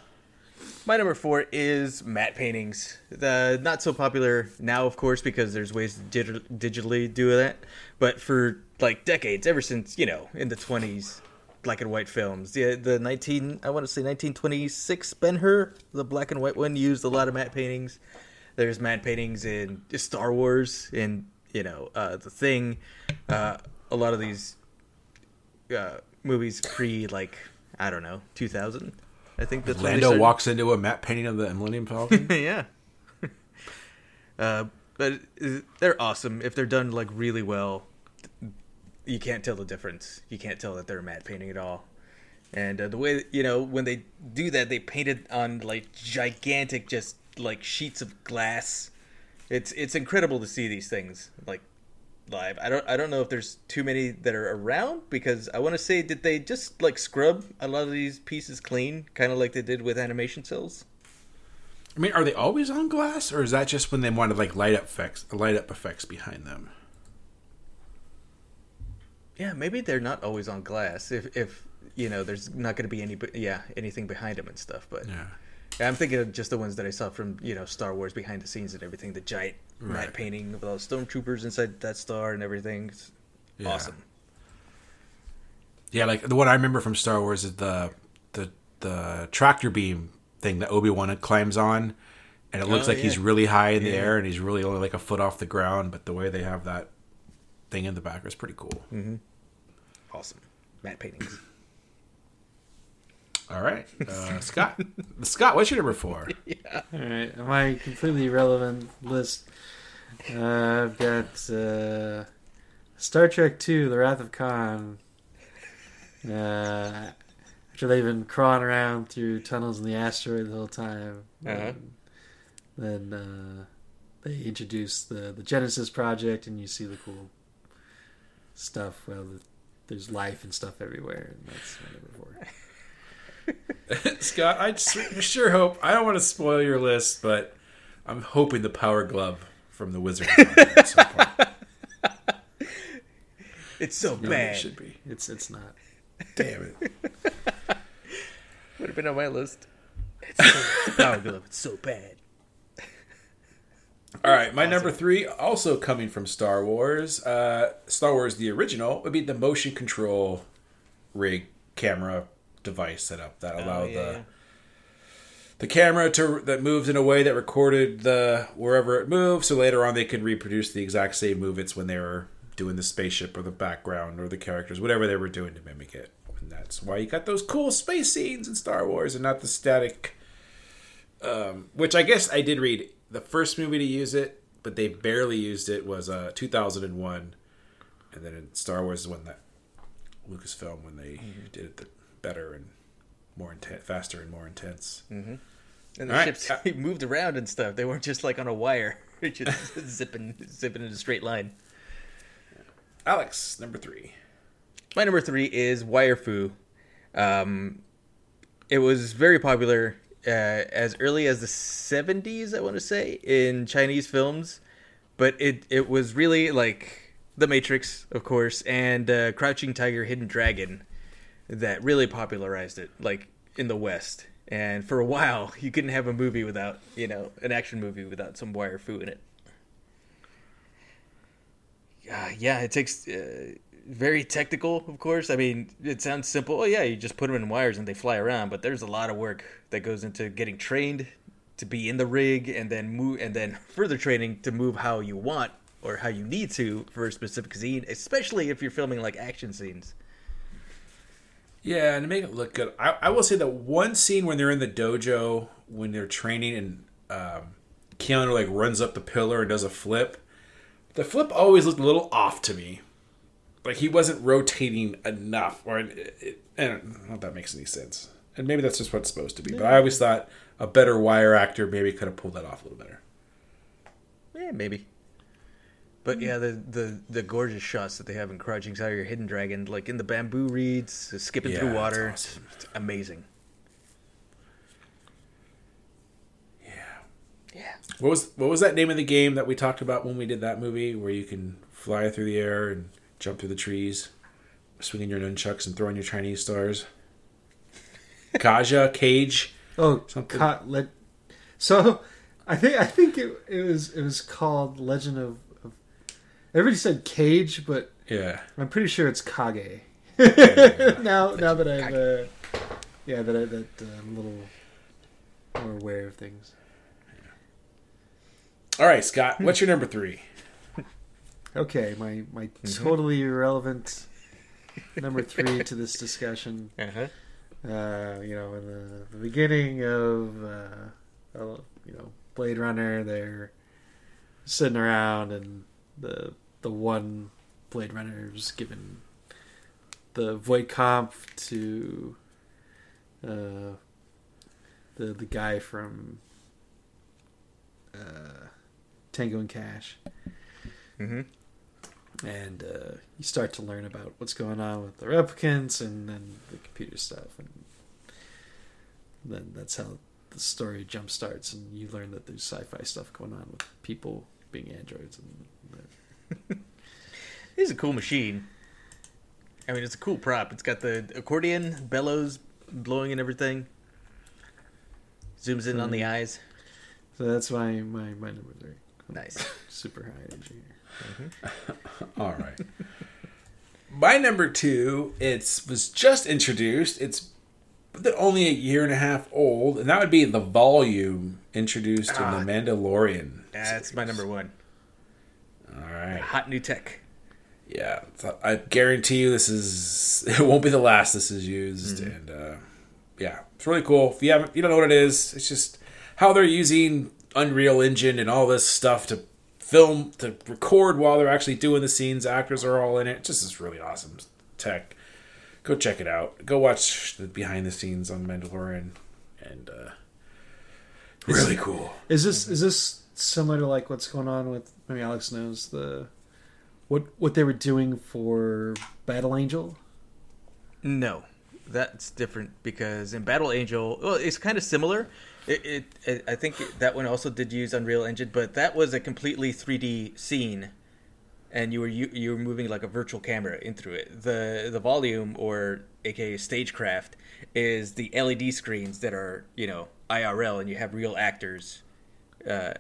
My number four is matte paintings. The not so popular now, of course, because there's ways to digi- digitally do that. But for like decades, ever since you know in the twenties, black and white films, the the nineteen I want to say nineteen twenty six Ben Hur, the black and white one, used a lot of matte paintings. There's matte paintings in Star Wars, in you know uh, the Thing, uh, a lot of these uh, movies pre like I don't know two thousand. I think that's Lando walks into a matte painting of the Millennium Falcon. yeah. uh, but they're awesome if they're done like really well. You can't tell the difference. You can't tell that they're a matte painting at all. And uh, the way that, you know when they do that, they paint it on like gigantic, just like sheets of glass. It's it's incredible to see these things like live. I don't I don't know if there's too many that are around because I want to say did they just like scrub a lot of these pieces clean, kind of like they did with animation cells. I mean, are they always on glass, or is that just when they wanted like light up effects, light up effects behind them? Yeah, maybe they're not always on glass. If if you know, there's not going to be any yeah anything behind them and stuff. But Yeah. Yeah, I'm thinking of just the ones that I saw from you know Star Wars behind the scenes and everything. The giant Right. matte painting of all the stormtroopers inside that star and everything. It's Yeah. awesome. Yeah, like the one I remember from Star Wars is the the the tractor beam thing that Obi Wan climbs on, and it looks Oh, like he's really high in the air, and he's really only like a foot off the ground. But the way they have that thing in the back is pretty cool. Mm-hmm. Awesome matte paintings. All right, uh, Scott. Scott, what's your number four? Yeah. All right, my completely irrelevant list. Uh, I've got uh, Star Trek Two: The Wrath of Khan. Uh, after they've been crawling around through tunnels in the asteroid the whole time, Uh-huh. Then uh, they introduce the the Genesis project, and you see the cool stuff. Well, the, there's life and stuff everywhere, and that's my number four. Scott, I sure hope I don't want to spoil your list, but I'm hoping the Power Glove from the Wizard is on there at some point. It's so No, bad. It should be. It's it's not. Damn it. Would have been on my list. It's so power glove. It's so bad. All right, my number three, also coming from Star Wars. Uh, Star Wars, the original, would be the motion control rig camera device set up that allowed yeah, the yeah. the camera to that moves in a way that recorded the wherever it moved. So later on, they could reproduce the exact same movements when they were doing the spaceship or the background or the characters, whatever they were doing to mimic it. And that's why you got those cool space scenes in Star Wars and not the static. Um, which I guess I did read the first movie to use it, but they barely used it was uh, 2001, and then in Star Wars is when that Lucasfilm when they did it the better and more intense, faster and more intense. And the All right. ships moved around and stuff. They weren't just like on a wire, just zipping, zipping in a straight line. Alex, number three. My number three is Wire Fu. Um, it was very popular uh, as early as the 70s, I want to say, in Chinese films. But it, it was really like The Matrix, of course, and uh, Crouching Tiger, Hidden Dragon that really popularized it, like in the West. And for a while, you couldn't have a movie without, you know, an action movie without some Wire Fu in it. Uh, yeah, it takes uh, very technical, of course. I mean, it sounds simple. Oh yeah, you just put them in wires and they fly around, but there's a lot of work that goes into getting trained to be in the rig and then move and then further training to move how you want or how you need to for a specific scene, especially if you're filming like action scenes. Yeah, and to make it look good, I, I will say that one scene when they're in the dojo when they're training and um, Keanu like runs up the pillar and does a flip. The flip always looked a little off to me, like he wasn't rotating enough, or it, it, I don't know if that makes any sense. And maybe that's just what it's supposed to be. But I always thought a better wire actor maybe could have pulled that off a little better. Yeah, maybe. But mm-hmm. yeah, the, the the gorgeous shots that they have in Crouching Tiger, Hidden Dragon, like in the bamboo reeds, skipping Yeah, through it's water, awesome. it's amazing. Yeah. Yeah. What was what was that name of the game that we talked about when we did that movie, where you can fly through the air and jump through the trees, swinging your nunchucks and throwing your Chinese stars? Kaja, Cage. Oh, Something- ca- le- so I think I think it, it was it was called Legend of, of. Everybody said Cage, but Yeah. I'm pretty sure it's Kage. now, now that I've, uh, yeah, that I, that uh, I'm a little more aware of things. All right, Scott. What's your number three? Okay, my my totally irrelevant number three to this discussion. Uh-huh. Uh, you know, in the, the beginning of uh, uh, you know Blade Runner, they're sitting around, and the the one Blade Runner is given the Voight-Kampff to uh, the the guy from uh, Tango and Cash Mm-hmm. and uh, you start to learn about what's going on with the replicants and then the computer stuff and then that's how the story jump starts and you learn that there's sci-fi stuff going on with people being androids and It's a cool machine. I mean, it's a cool prop. It's got the accordion bellows blowing and everything. Zooms in on the eyes. so that's my my, my number three Nice. super high energy All right. My number two, it's was just introduced. It's only a year and a half old, and that would be the volume introduced Ah. in the Mandalorian. That's my number one. All right. Hot new tech. Yeah, I guarantee you this is it won't be the last this is used, and uh, yeah, it's really cool. If you haven't, you don't know what it is. It's just how they're using Unreal Engine and all this stuff to film to record while they're actually doing the scenes. Actors are all in it. It's just this really awesome tech. Go check it out. Go watch the behind the scenes on Mandalorian, and uh, Really cool. Is this is this similar to like what's going on with maybe Alex knows the what what they were doing for Battle Angel? No, that's different because in Battle Angel, well, it's kind of similar. It, it, it I think that one also did use Unreal Engine, but that was a completely 3D scene, and you were you, you were moving like a virtual camera in through it. The the volume or aka stagecraft is the LED screens that are you know IRL, and you have real actors, uh,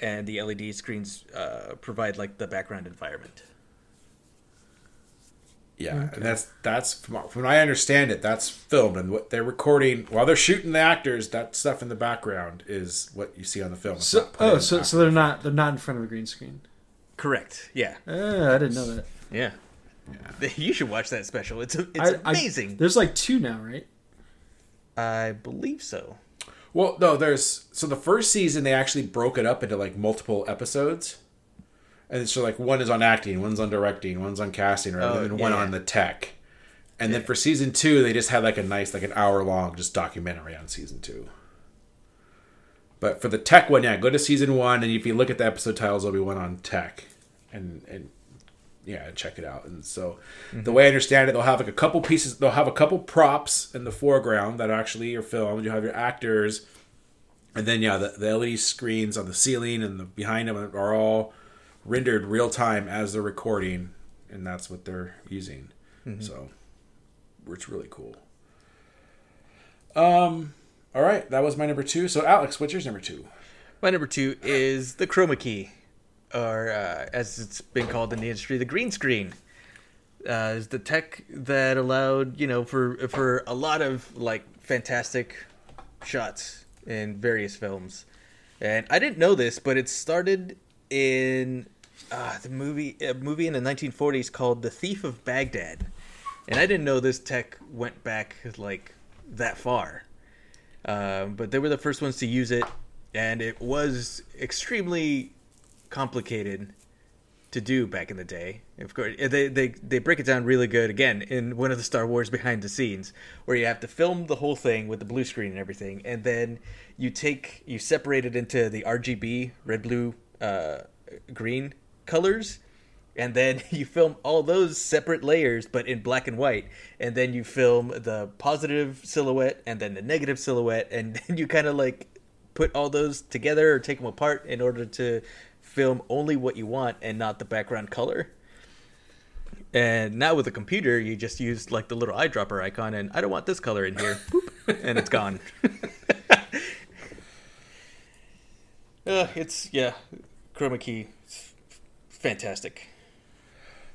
and the LED screens uh, provide like the background environment. Yeah, and that's that's from, from what I understand it. That's filmed, and what they're recording while they're shooting the actors. That stuff in the background is what you see on the film. It's So oh, so after so they're not they're not in front of a green screen. Correct. Yeah. Uh, I didn't know that. Yeah. You should watch that special. It's it's I- I- amazing. there's like two now, right? I believe so. Well, no, there's so the first season they actually broke it up into like multiple episodes, and so like one is on acting, one's on directing, one's on casting, right, Oh, and then one yeah. on the tech. And then for season two, they just had like a nice, like an hour long, just documentary on season two. But for the tech one, yeah, go to season one, and if you look at the episode titles, there'll be one on tech, and and yeah, check it out. And so, the way I understand it, they'll have like a couple pieces. They'll have a couple props in the foreground that actually are filmed. You have your actors, and then yeah, the, the LED screens on the ceiling and the behind them are all rendered real time as they're recording, and that's what they're using. So, it's really cool. Um. All right, that was my number two. So, Alex, what's yours number two? My number two is the chroma key, or uh, as it's been called in the industry, the green screen. Uh, is the tech that allowed you know for for a lot of like fantastic shots in various films, and I didn't know this, but it started in uh, the movie a movie in the 1940s called The Thief of Baghdad, and I didn't know this tech went back like that far. Um, but they were the first ones to use it, and it was extremely complicated to do back in the day. Of course, they they they break it down really good again in one of the Star Wars behind the scenes, where you have to film the whole thing with the blue screen and everything, and then you take you separate it into the RGB red, blue, uh, green colors. And then you film all those separate layers, but in black and white. And then you film the positive silhouette and then the negative silhouette. And then you kind of like put all those together or take them apart in order to film only what you want and not the background color. And now with the computer, you just use like the little eyedropper icon, and I don't want this color in here, Boop, and it's gone. uh, it's yeah, chroma key, it's fantastic.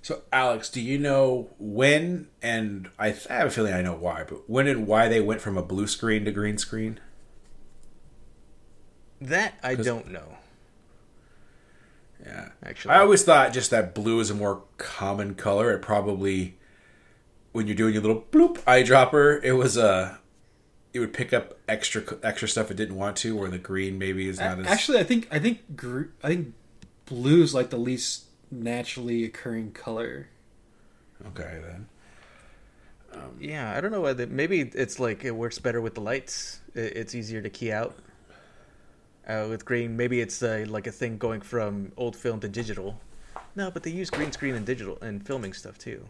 So, Alex, do you know when and I, th- I have a feeling I know why, but when and why they went from a blue screen to green screen? That I don't know. Yeah, Actually. I always thought just that blue is a more common color. It probably, when you're doing your little bloop eyedropper, it was a, it would pick up extra extra stuff it didn't want to, Or the green maybe is not as Actually, I think I think gr- I think blue is like the least naturally occurring color. okay then. Um, yeah, I don't know whether maybe it's like it works better with the lights. It's easier to key out. Uh, with green, maybe it's uh, like a thing going from old film to digital. No, but they use green screen and digital and filming stuff too.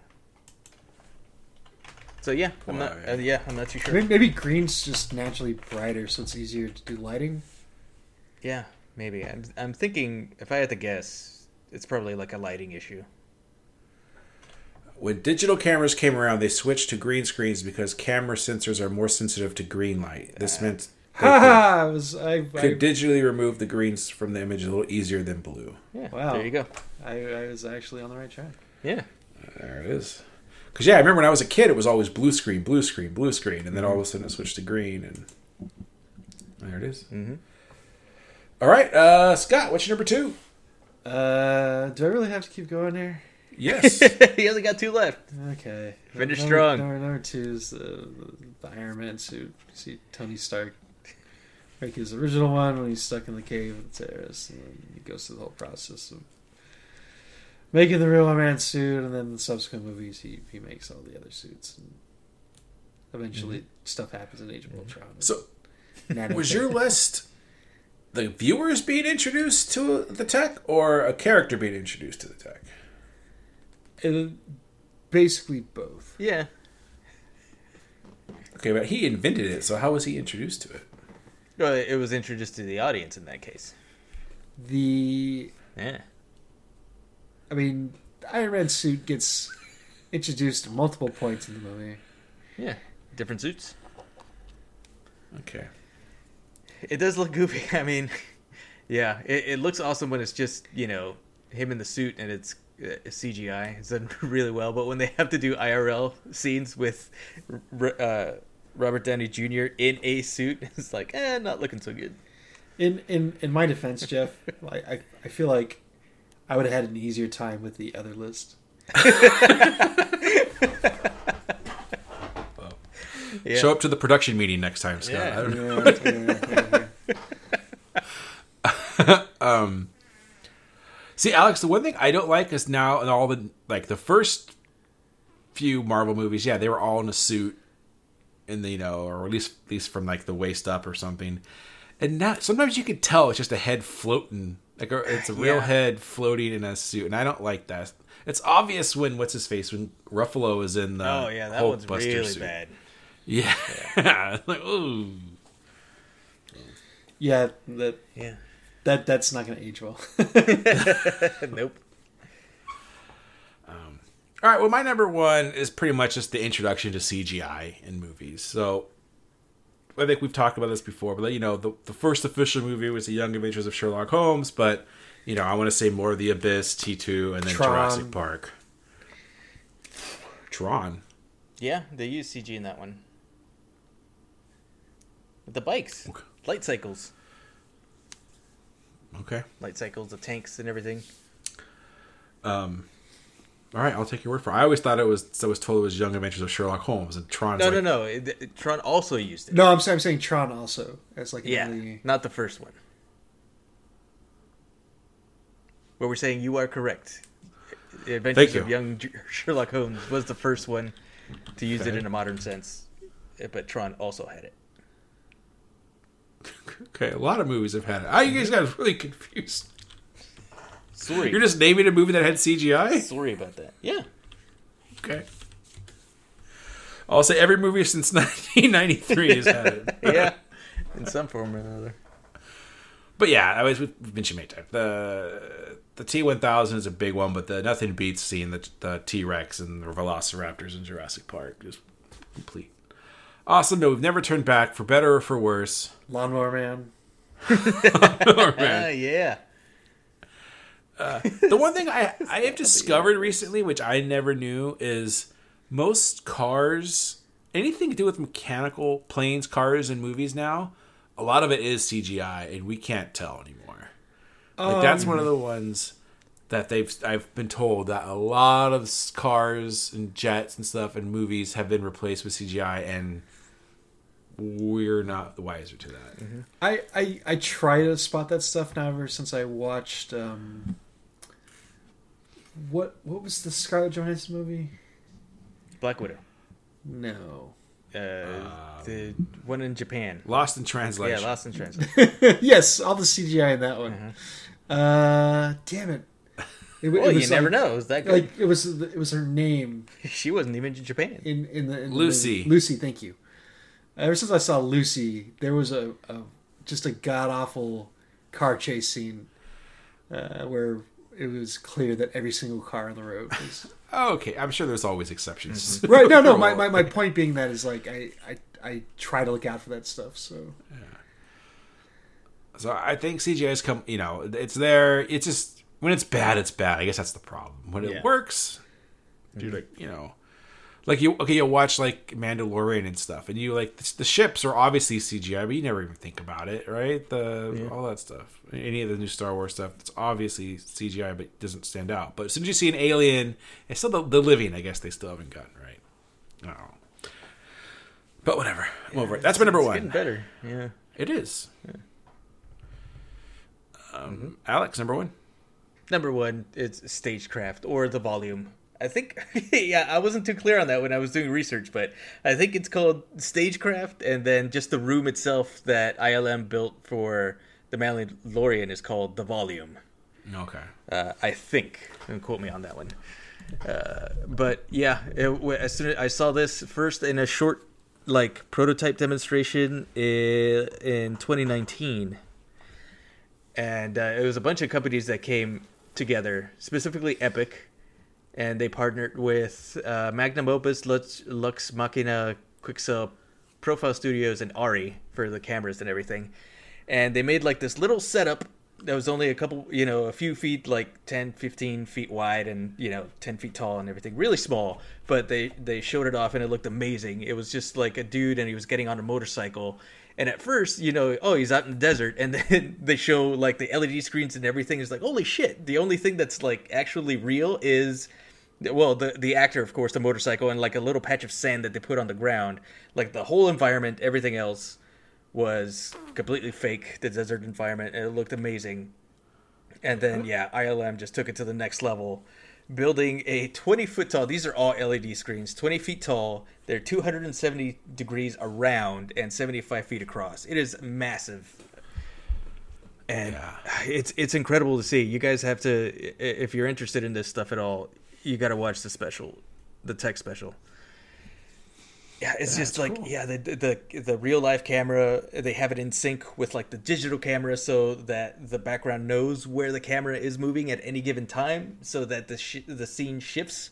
So yeah, I'm not. Wow, Uh, yeah, I'm not too sure. Maybe, maybe green's just naturally brighter, so it's easier to do lighting. Yeah, maybe. I'm. I'm thinking if I had to guess, it's probably like a lighting issue. When digital cameras came around, they switched to green screens because camera sensors are more sensitive to green light. This meant they Ha could, ha! I was I, I, could digitally remove the greens from the image a little easier than blue. Yeah. Wow. There you go. I I was actually on the right track. Yeah. There it is. Because yeah, I remember when I was a kid, it was always blue screen, blue screen, blue screen, and then all of a sudden it switched to green, and there it is. Mhm. All right, uh, Scott, what's your number two? Uh, do I really have to keep going here? Yes. he only got two left. Okay. Finish number, strong. Number, number two is the, the Iron Man suit. You see Tony Stark make his original one when he's stuck in the cave with Terrace, and then he goes through the whole process of making the real Iron Man suit, and then the subsequent movies he, he makes all the other suits. And eventually, mm-hmm. stuff happens in Age of mm-hmm. Ultron. so, was your list the viewers being introduced to the tech or a character being introduced to the tech? It, basically both. Yeah. Okay, but he invented it, so how was he introduced to it? Well, it was introduced to the audience in that case. The Yeah. I mean, Iron Man suit gets introduced at multiple points in the movie. Yeah. Different suits. Okay. It does look goofy. I mean, yeah, it, it looks awesome when it's just you know him in the suit and it's uh, CGI. It's done really well. But when they have to do IRL scenes with uh, Robert Downey Jr. in a suit, it's like, eh, not looking so good. In in in my defense, Jeff, I I, I feel like I would have had an easier time with the other list. Yeah. Show up to the production meeting next time, Scott. Yeah. I don't know. See, Alex, the one thing I don't like is now in all the like the first few Marvel movies, yeah, they were all in a suit, in the you know, or at least at least from like the waist up or something. And now sometimes you can tell it's just a head floating, like a, it's a real Yeah. head floating in a suit, and I don't like that. It's obvious when what's his face when Ruffalo is in the oh yeah, that Hulk one's Buster really suit. bad. Yeah, like ooh. Yeah, that Yeah. that that's not going to age well. nope. All right, well, my number one is pretty much just the introduction to CGI in movies. So, I think we've talked about this before, but you know, the, the first official movie was The Young Adventures of Sherlock Holmes, but you know, I want to say more of The Abyss, T2, and then Tron. Jurassic Park. Tron. Yeah, they use CG in that one. The bikes, Okay. light cycles, Okay. light cycles, the tanks, and everything. Um, All right, I'll take your word for it. I always thought it was, I was told it was Young Adventures of Sherlock Holmes, and Tron's No, like, no, no. It, it- Tron also used it. no, I'm saying, I'm saying Tron also as like Yeah, another- not the first one. Where we're saying you are correct. Adventures Thank of. Young Sherlock Holmes was the first one to use it in a modern sense, eh, but Tron also had it. Okay, a lot of movies have had it. Ah, you guys got really confused. Sorry, You're just naming a movie that had CGI? sorry about that. Yeah, Okay. I'll say every movie since 1993 has had it. yeah, in some form or another. But yeah, I was we've mentioned many times. The the T one thousand is a big one, but the nothing beats seeing the the T Rex and the Velociraptors in Jurassic Park. Just complete. Awesome. No, we've never turned back for better or for worse. Lawnmower Man. Ah, man. yeah. the one thing I I have discovered recently, which I never knew, is most cars, anything to do with mechanical planes, cars, and movies now, a lot of it is CGI, and we can't tell anymore. Like that's one of the ones that they've I've been told that a lot of cars and jets and stuff and movies have been replaced with CGI, and we're not the wiser to that. I, I I try to spot that stuff now ever since I watched um what what was the Scarlett Johansson movie? Black Widow. No. Uh, the one in Japan. Lost in translation. Yeah, Lost in Translation. yes, all the CGI in that one. Uh damn it. It, well, it you was never like, know. Is that good? Like it was it was her name she wasn't even in Japan. in in the, in Lucy. movie. Lucy, thank you. Ever since I saw Lucy, there was a, a just a god awful car chase scene uh, where it was clear that every single car on the road was Oh, okay, I'm sure there's always exceptions. Mm-hmm. right. No, no. My, my, my point being that is like I, I I try to look out for that stuff. So Yeah. So I think CGI has come. You know, it's there. It's just when it's bad, it's bad. I guess that's the problem. When it Yeah. works, dude, like you know, like you okay, you'll watch like Mandalorian and stuff, and you like the, the ships are obviously CGI, but you never even think about it, right? The all that stuff, any of the new Star Wars stuff, it's obviously CGI, but it doesn't stand out. But as soon as you see an alien, it's still the, the living. I guess they still haven't gotten right. Oh. But whatever, I'm over it. That's my number It's one. getting better. Yeah. It is. Um, Alex, number one. Number one, it's stagecraft or the volume. I think, yeah, I wasn't too clear on that when I was doing research, but I think it's called stagecraft, and then just the room itself that ILM built for the Mandalorian is called the Volume. Okay. Uh, I think. Don't quote me on that one. Uh, but yeah, it, as soon as I saw this first in a short like prototype demonstration i- in 2019, and uh, it was a bunch of companies that came together, specifically Epic, and they partnered with uh, Magnopus, Lux, Lux Machina, Quixel, Profile Studios, and ARRI for the cameras and everything. And they made like this little setup that was only a couple, you know, a few feet, like 10, 15 feet wide and, you know, 10 feet tall and everything. Really small, but they, they showed it off and it looked amazing. It was just like a dude and he was getting on a motorcycle. And at first, you know, oh, he's out in the desert. And then they show like the LED screens and everything. It's like, holy shit. The only thing that's like actually real is well the the actor of course the motorcycle and like a little patch of sand that they put on the ground. Like the whole environment everything else was completely fake the desert environment and it looked amazing. And then yeah ilm just took it to the next level. Building a 20 foot tall these are all led screens 20 feet tall. They're 270 degrees around and 75 feet across. It is massive. And Yeah. it's it's incredible to see. You guys have to, if you're interested in this stuff at all, you got to watch the special, the tech special. Yeah, it's just like yeah, the, the the real life camera. They have it in sync with like the digital camera, so that the background knows where the camera is moving at any given time, so that the sh- the scene shifts.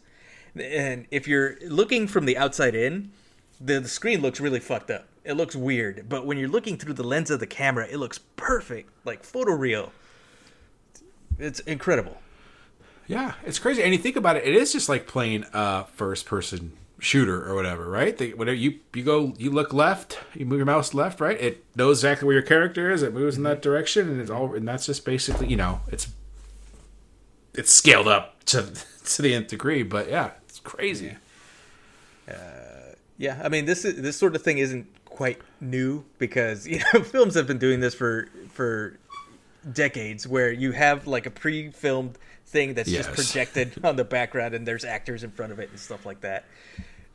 And if you're looking from the outside in, the, the screen looks really fucked up. It looks weird, but when you're looking through the lens of the camera, it looks perfect, like photoreal. It's incredible. Yeah, it's crazy. And you think about it, it is just like playing a first person shooter or whatever, right? They, whenever you you go, you look left, you move your mouse left, right? It knows exactly where your character is. It moves in that direction, and it's all. And that's just basically, you know, it's it's scaled up to to the nth degree. But yeah, it's crazy. Uh, yeah, I mean this is, this sort of thing isn't quite new because you know films have been doing this for for decades, where you have like a pre-filmed thing that's just projected on the background and there's actors in front of it and stuff like that.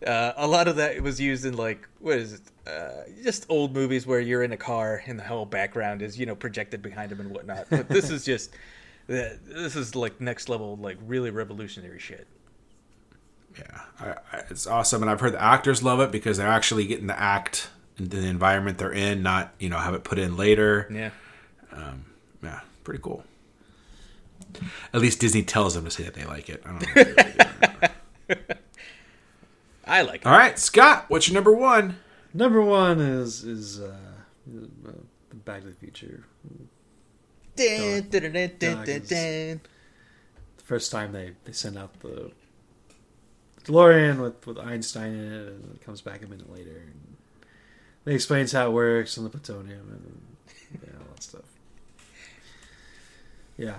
Uh, a lot of that was used in like what is it? Uh, just old movies where you're in a car and the whole background is you know projected behind them and whatnot. But this is just this is like next level, like really revolutionary shit. Yeah, I, I, it's awesome, and I've heard the actors love it because they're actually getting to act in the environment they're in, not you know have it put in later. Yeah. Yeah, pretty cool. At least Disney tells them to say that they like it. I don't know. If they really do. I like it. All right, Scott, what's your number one? Number one is is uh, uh, Back to the Future. Dun, dun, dun, dun, dun, dun, dun. The first time they they send out the DeLorean with with Einstein in it, and it comes back a minute later. And they explains how it works and the plutonium and yeah, all that stuff. Yeah,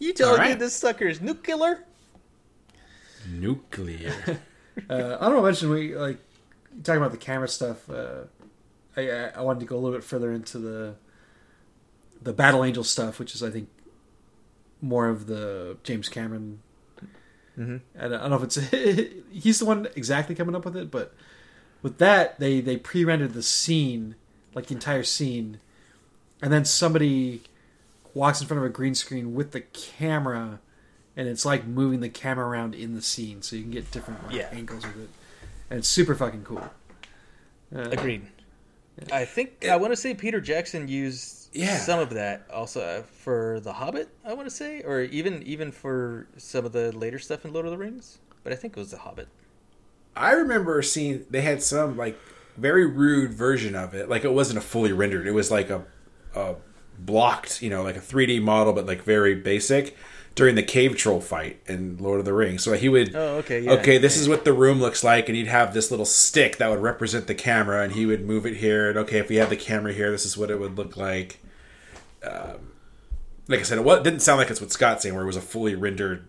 You telling All me this sucker is nuclear? Nuclear. uh, I don't know. Mention we like talking about the camera stuff. Uh, I I- I wanted to go a little bit further into the the Battle Angel stuff, which is I think more of the James Cameron. Mhm. I don't I don't know if it's he's the one exactly coming up with it, but with that they they pre-rendered the scene, like the entire scene, and then somebody walks in front of a green screen with the camera, and it's like moving the camera around in the scene, so you can get different like, Yeah. angles with it, and it's super fucking cool. Uh, Agreed. I think I want to say Peter Jackson used Yeah. some of that also uh, for The Hobbit. I want to say, or even even for some of the later stuff in Lord of the Rings. But I think it was The Hobbit. I remember seeing they had some like very rude version of it. Like it wasn't a fully rendered. It was like a, a blocked, you know, like a 3D model, but like very basic during the cave troll fight in Lord of the Rings. So he would, Oh, okay, yeah. okay, this is what the room looks like, and he'd have this little stick that would represent the camera, and he would move it here. And okay, if we have the camera here, this is what it would look like. Um, like I said, it didn't sound like it's what Scott's saying, where it was a fully rendered.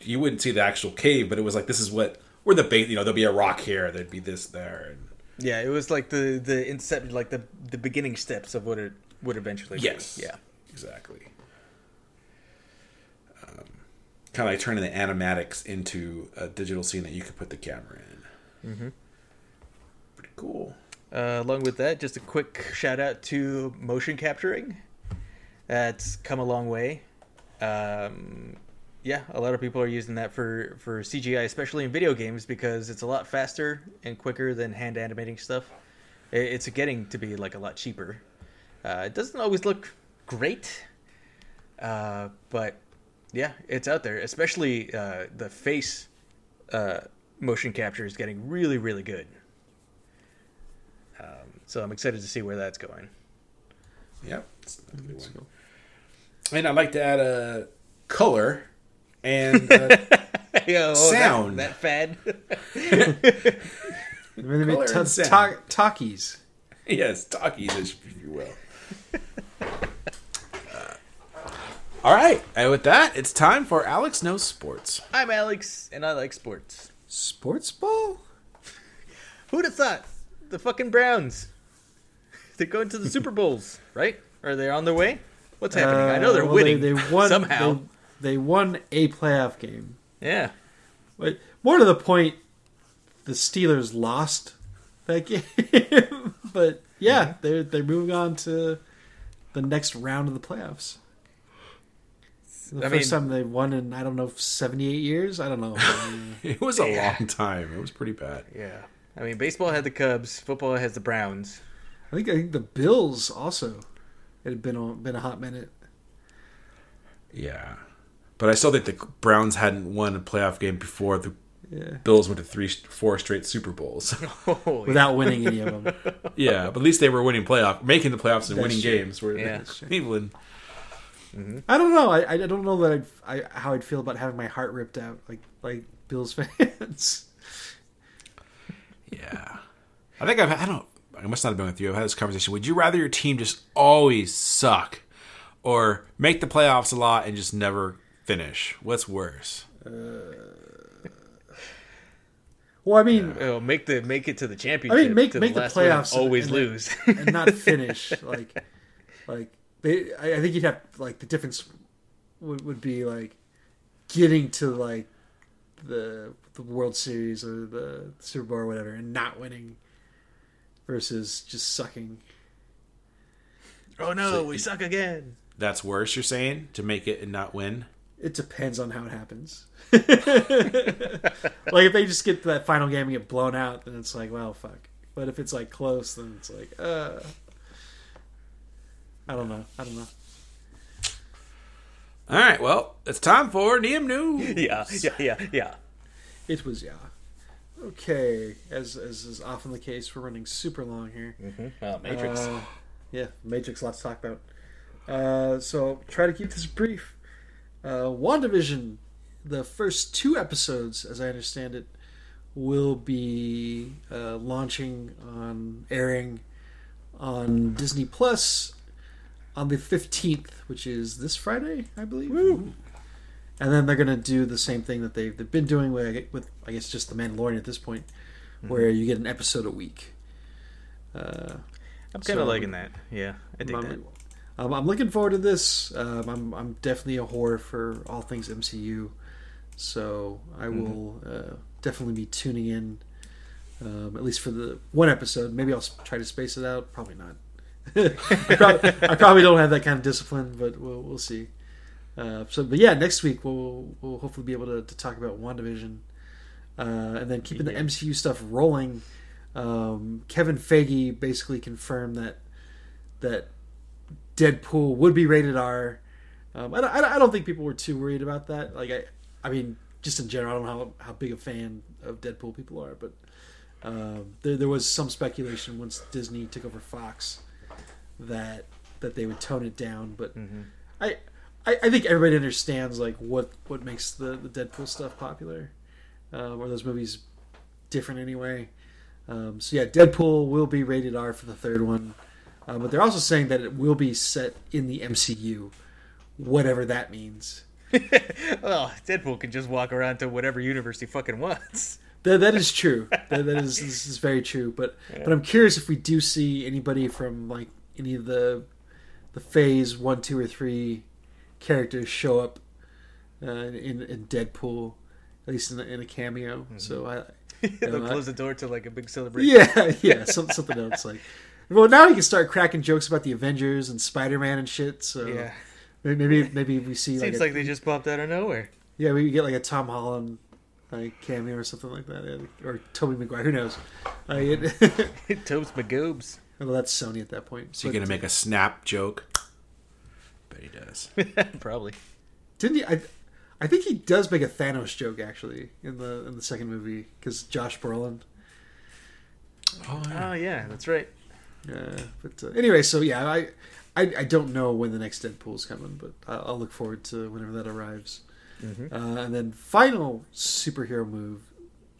You wouldn't see the actual cave, but it was like this is what where the base. You know, there'll be a rock here, there'd be this there, and Yeah, it was like the the incept, like the the beginning steps of what it would eventually Yes. be. Yeah. exactly. Um, kind of like turning the animatics into a digital scene that you could put the camera in. Mm-hmm. Pretty cool. Uh, along with that, just a quick shout out to motion capturing. That's come a long way. Um, yeah, a lot of people are using that for for CGI, especially in video games, because it's a lot faster and quicker than hand animating stuff. It's getting to be like a lot cheaper. Uh, it doesn't always look great, uh, but yeah, it's out there. Especially uh, the face uh, motion capture is getting really, really good. Um, so I'm excited to see where that's going. Yep. it's definitely one. And I'd like to add a color and uh, Yo, Sound. that, that fad. I mean, they made Color ta- and sound. ta- talkies. yes, talkies, if you will. Uh, all right, and with that, it's time for Alex Knows Sports. I'm Alex, and I like sports. Sports ball? Who'd have thought? The fucking Browns. They're going to the Super Bowls, right? Are they on their way? What's happening? I know they're Uh, well, winning They, they won somehow. They, they won a playoff game. Yeah. But more to the point, the Steelers lost that game. but yeah, Mm-hmm. they're they're moving on to the next round of the playoffs. The I first mean- time they won in I don't know seventy eight years. I don't know. It was a Yeah. long time. It was pretty bad. Yeah. I mean, baseball had the Cubs. Football has the Browns. I think I think the Bills also. It had been a, been a hot minute. Yeah, but I still think the Browns hadn't won a playoff game before the Yeah. Bills went to three, four straight Super Bowls. Oh, Without winning any of them. yeah, but at least they were winning playoff, making the playoffs and That's winning true. games. Where Yeah. Cleveland, mm-hmm. I don't know. I, I don't know that I'd, I how I'd feel about having my heart ripped out like like Bills fans. yeah, I think I've I don't I must not have been with you. I've had this conversation. Would you rather your team just always suck, or make the playoffs a lot and just never finish? What's worse? Uh, Well, I mean, Oh, make the make it to the championship. I mean, make- to make the last one and playoffs and- Always and lose. and not finish like like they I, I think you'd have like the difference would, would be like getting to like the the World Series or the Super Bowl or whatever and not winning versus just sucking. oh no, we suck again. That's worse. You're saying to make it and not win. It depends on how it happens. like if they just get to that final game and get blown out, then it's like, well, fuck. But if it's like close, then it's like, uh, I don't know. I don't know. All right, well, it's time for Neum News. Yeah, yeah, yeah, yeah. It was yeah. Okay, as as is often the case, we're running super long here. Oh, Matrix. Uh, yeah, Matrix, lots to talk about. Uh, so try to keep this brief. Uh, WandaVision, the first two episodes, as I understand it, will be uh, launching on airing on Disney Plus on the fifteenth, which is this Friday, I believe. And then they're gonna do the same thing that they've they've been doing with, with I guess just the Mandalorian at this point, where you get an episode a week. Uh, I'm kind of so- liking that. Yeah, I dig that. I'm, um, I'm looking forward to this. Um, I'm I'm definitely a whore for all things MCU, so I Mm-hmm. will uh, definitely be tuning in. Um, at least for the one episode. Maybe I'll try to space it out. Probably not. I, probably, I probably don't have that kind of discipline, but we'll we'll see. Uh, so, but yeah, next week we'll we'll hopefully be able to, to talk about WandaVision, uh, and then keeping the MCU stuff rolling. Um, Kevin Feige basically confirmed that that Deadpool would be rated R. Um, I, don't, I don't think people were too worried about that. Like I, I mean, just in general, I don't know how, how big a fan of Deadpool people are, but um, there, there was some speculation once Disney took over Fox that that they would tone it down. But I, I, I think everybody understands like what what makes the, the Deadpool stuff popular, um, or those movies different anyway. Um, so yeah, Deadpool will be rated R for the third one, uh, but they're also saying that it will be set in the MCU, whatever that means. well, Deadpool can just walk around to whatever universe he fucking wants. That, that is true. that, that is this is very true. But but I'm curious if we do see anybody from like any of the the Phase one, two, or three characters show up uh, in in Deadpool, at least in a, in a cameo. So I. They'll know, I- close the door to like a big celebration. Yeah, yeah, some, something else like Well, now he can start cracking jokes about the Avengers and Spider Man and shit. So Yeah. maybe maybe we see like, Seems a, like they just popped out of nowhere. yeah we get like a Tom Holland like cameo or something like that, or Tobey Maguire. Who knows? Uh, it, Tobes McGoobs. well, that's Sony at that point. So you're gonna make a snap joke? Bet he does. Probably. Didn't he? I, I think he does make a Thanos joke actually in the in the second movie because Josh Brolin. Oh, Oh yeah, that's right. Uh, but uh, anyway, so yeah, I, I I don't know when the next Deadpool's coming, but I'll, I'll look forward to whenever that arrives. Uh, and then final superhero move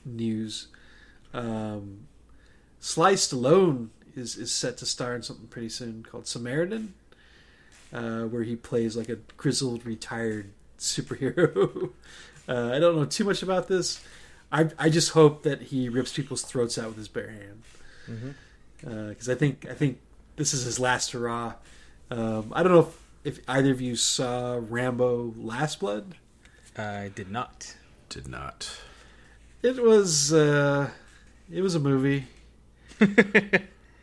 news: um, Sly Stallone is is set to star in something pretty soon called Samaritan, uh, where he plays like a grizzled retired superhero. uh, I don't know too much about this. I I just hope that he rips people's throats out with his bare hand because I think I think this is his last hurrah. Um, I don't know if, if either of you saw Rambo: Last Blood. I did not. Did not. It was uh, it was a movie. uh,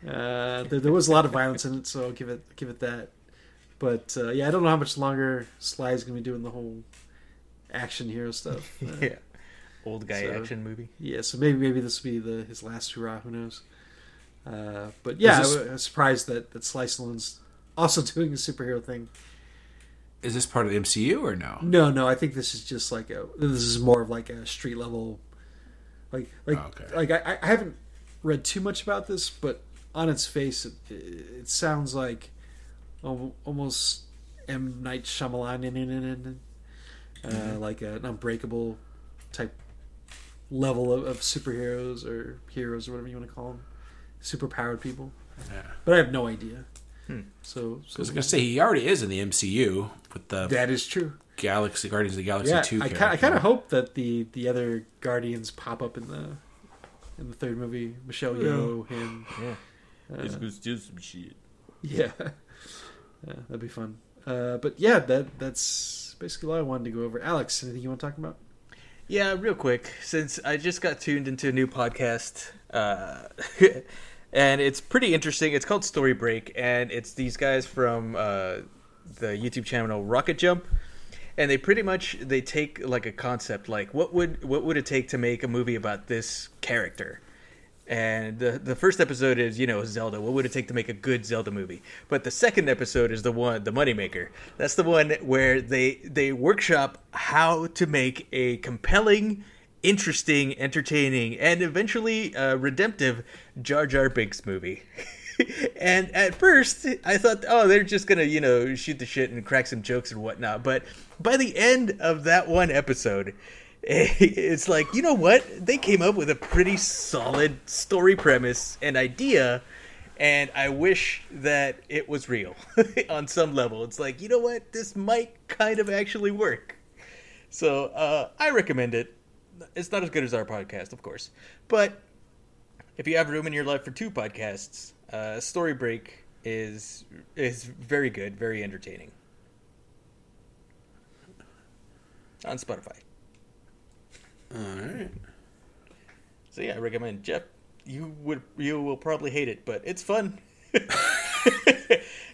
there, there was a lot of violence in it, so I'll give it give it that. But uh, yeah, I don't know how much longer Sly is going to be doing the whole action hero stuff. Uh, Yeah. Old guy So- action movie. Yeah, so maybe maybe this will be the his last hurrah. Who knows? Uh, but yeah, this- I was surprised that that Sly Stallone's also doing a superhero thing. Is this part of the MCU or no? No, no, I think this is just like a. This is more of like a street level, like like Okay. like I, I haven't read too much about this, but on its face, it, it sounds like almost M Night Shyamalan, uh, like an Unbreakable type level of, of superheroes or heroes or whatever you want to call them, super powered people. Yeah. But I have no idea. So, I was gonna say he already is in the MCU with the that is true. Galaxy Guardians of the Galaxy yeah, Two. I, ki- I kind of hope that the the other Guardians pop up in the in the third movie. Michelle Yeoh, him. Yeah. Uh, gonna steal some shit. yeah, yeah, that'd be fun. Uh, but yeah, that that's basically all I wanted to go over. Alex, anything you want to talk about? Yeah, real quick, since I just got tuned into a new podcast, uh, and it's pretty interesting. It's called Story Break, and it's these guys from uh, the YouTube channel Rocket Jump, and they pretty much they take like a concept, like what would what would it take to make a movie about this character, and the the first episode is you know Zelda. What would it take to make a good Zelda movie? But the second episode is the one, the moneymaker. That's the one where they they workshop how to make a compelling, interesting, entertaining, and eventually uh, redemptive Jar Jar Binks movie. and at first, I thought, oh, they're just gonna you know shoot the shit and crack some jokes and whatnot. But by the end of that one episode, it's like you know what? They came up with a pretty solid story premise and idea and i wish that it was real on some level. It's like you know what? This might kind of actually work. So uh, i recommend it. It's not as good as our podcast of course. But if you have room in your life for two podcasts uh, story break is is very good very entertaining. On spotify All right. So yeah, I recommend Jeff. You would you will probably hate it, but it's fun.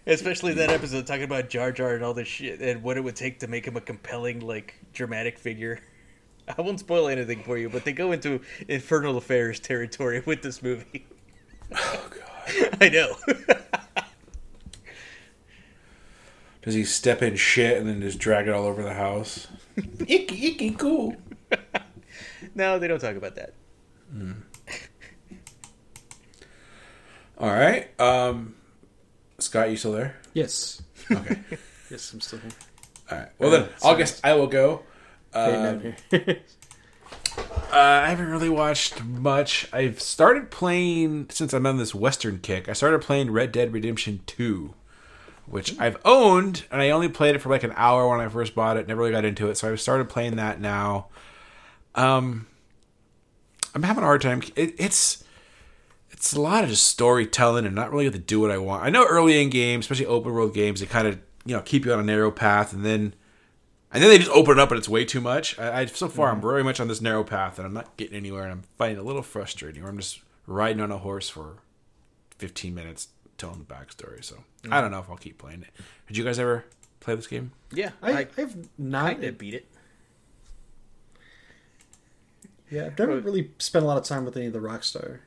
Especially that episode talking about Jar Jar and all this shit and what it would take to make him a compelling, like, dramatic figure. I won't spoil anything for you, but they go into infernal affairs territory with this movie. Oh god. I know. Does he step in shit and then just drag it all over the house? icky, icky, cool. no, they don't talk about that. All right. Um, Scott, you still there? Yes, Okay. yes, I'm still here. All right. Well then, August, I will go. Um. Uh, I haven't really watched much. I've started playing since I'm on this Western kick. I started playing Red Dead Redemption 2, which I've owned, and I only played it for like an hour when I first bought it. Never really got into it, so I've started playing that now. Um, I'm having a hard time. It, it's it's a lot of just storytelling and not really get to do what I want. I know early in games, especially open world games, they kind of you know keep you on a narrow path, and then and then they just open it up and it's way too much. I, I so far I'm very much on this narrow path and I'm not getting anywhere and I'm finding it a little frustrating. Where I'm just riding on a horse for 15 minutes telling the backstory. So I don't know if I'll keep playing it. Did you guys ever play this game? Yeah, I, I, I've not. kinda beat it. Yeah, I've never really spent a lot of time with any of the Rockstar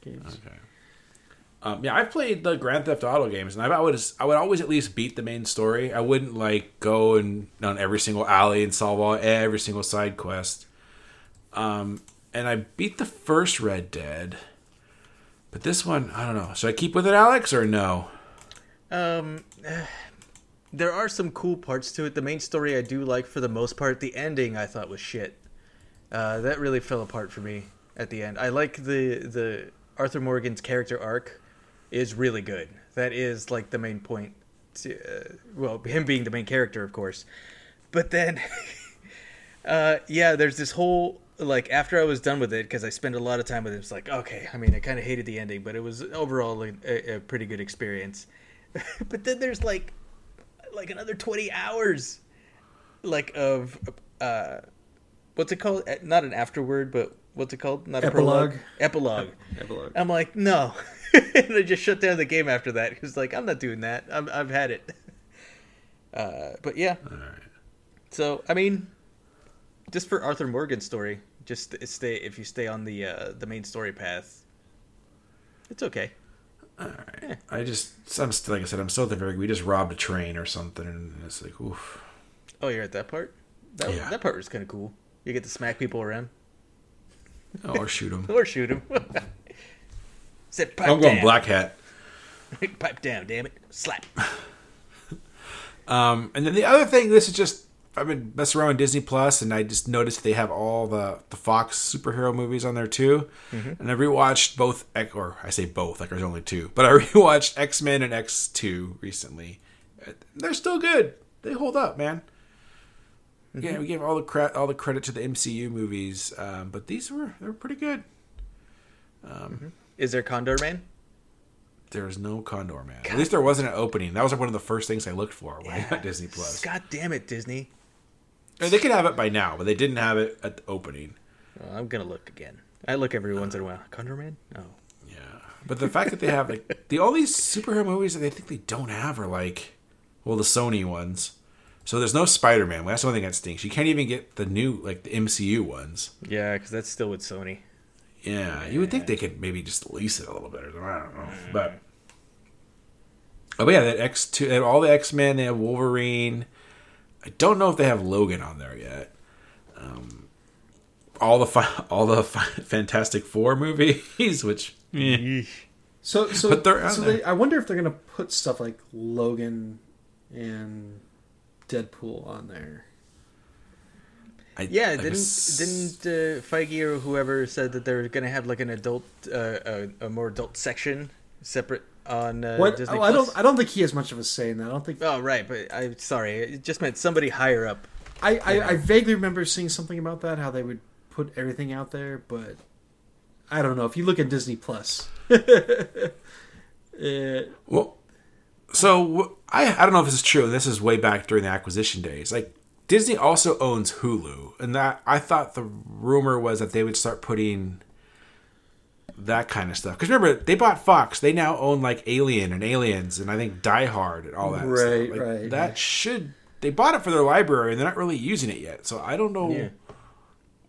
games. Okay. Um, yeah, I've played the Grand Theft Auto games, and I would I would always at least beat the main story. I wouldn't like go and on every single alley and solve all every single side quest. Um, and I beat the first Red Dead, but this one I don't know. Should I keep with it, Alex, or no? Um, there are some cool parts to it. The main story I do like for the most part. The ending I thought was shit. Uh, that really fell apart for me at the end. I like the the Arthur Morgan's character arc is really good. That is like the main point. To, uh, well, him being the main character, of course. But then, uh, yeah, there's this whole like after I was done with it because I spent a lot of time with it. It's like okay, I mean, I kind of hated the ending, but it was overall a, a pretty good experience. but then there's like like another 20 hours like of uh what's it called? Uh, not an afterword but what's it called? Not a Epilogue. prologue? Epilogue. Epilogue. i'm like no. And i just shut down the game after that. Because like i'm not doing that. I'm, i've had it. Uh but yeah. So i mean just for arthur morgan's story just stay if you stay on the uh the main story path it's okay. All right. I just I'm still like I said I'm still at the very we just robbed a train or something, and it's like oof. oh you're at that part? That, Yeah. that part was kind of cool you get to smack people around Oh, or shoot them. or shoot them. Said pipe I'm going down. black hat. pipe down, damn it. Slap. Um, and then the other thing, this is just I've been messing around with Disney Plus, and I just noticed they have all the the Fox superhero movies on there too. And I rewatched both, or I say both, like there's only two, but I rewatched X Men and X Two recently. They're still good. They hold up, man. Yeah, mm-hmm. we gave all the cre- all the credit to the MCU movies, um, but these were they're pretty good. Um, mm-hmm. Is there Condor Man? There's no Condor Man. At least there wasn't an opening. That was like one of the first things I looked for when I got Disney Plus. God damn it, Disney. They could have it by now, but they didn't have it at the opening. Well, I'm gonna look again. I look every once in a while. Condor Man? Oh. Yeah, but the fact that they have like the all these superhero movies that they think they don't have are like, well, the Sony ones. So there's no Spider Man. That's the only thing that stinks. You can't even get the new like the MCU ones. Yeah, because that's still with Sony. Yeah, you would think they could maybe just lease it a little bit. Or I don't know, but oh, but yeah, that X two, they have all the X Men. They have Wolverine. I don't know if they have Logan on there yet. Um, all the fi- all the fi- Fantastic Four movies, which eh. So, so, But they're so they, I wonder if they're gonna put stuff like Logan and Deadpool on there. I, Yeah, I didn't was- didn't uh, Feige or whoever said that they're gonna have like an adult, uh, a, a more adult section separate on uh, What? Disney Oh, I don't. I don't think he has much of a say in that. I don't think. Oh right, but I sorry, it just meant somebody higher up. I, I, I vaguely remember seeing something about that. How they would put everything out there, but I don't know. If you look at Disney Plus, eh, Well, so I I don't know if this is true. and This is way back during the acquisition days. Like Disney also owns Hulu, and that I thought the rumor was that they would start putting that kind of stuff. Because remember, they bought Fox. They now own like Alien and Aliens, and I think Die Hard and all that. Right, stuff. Like, right. That should they bought it for their library, and they're not really using it yet. So I don't know Yeah.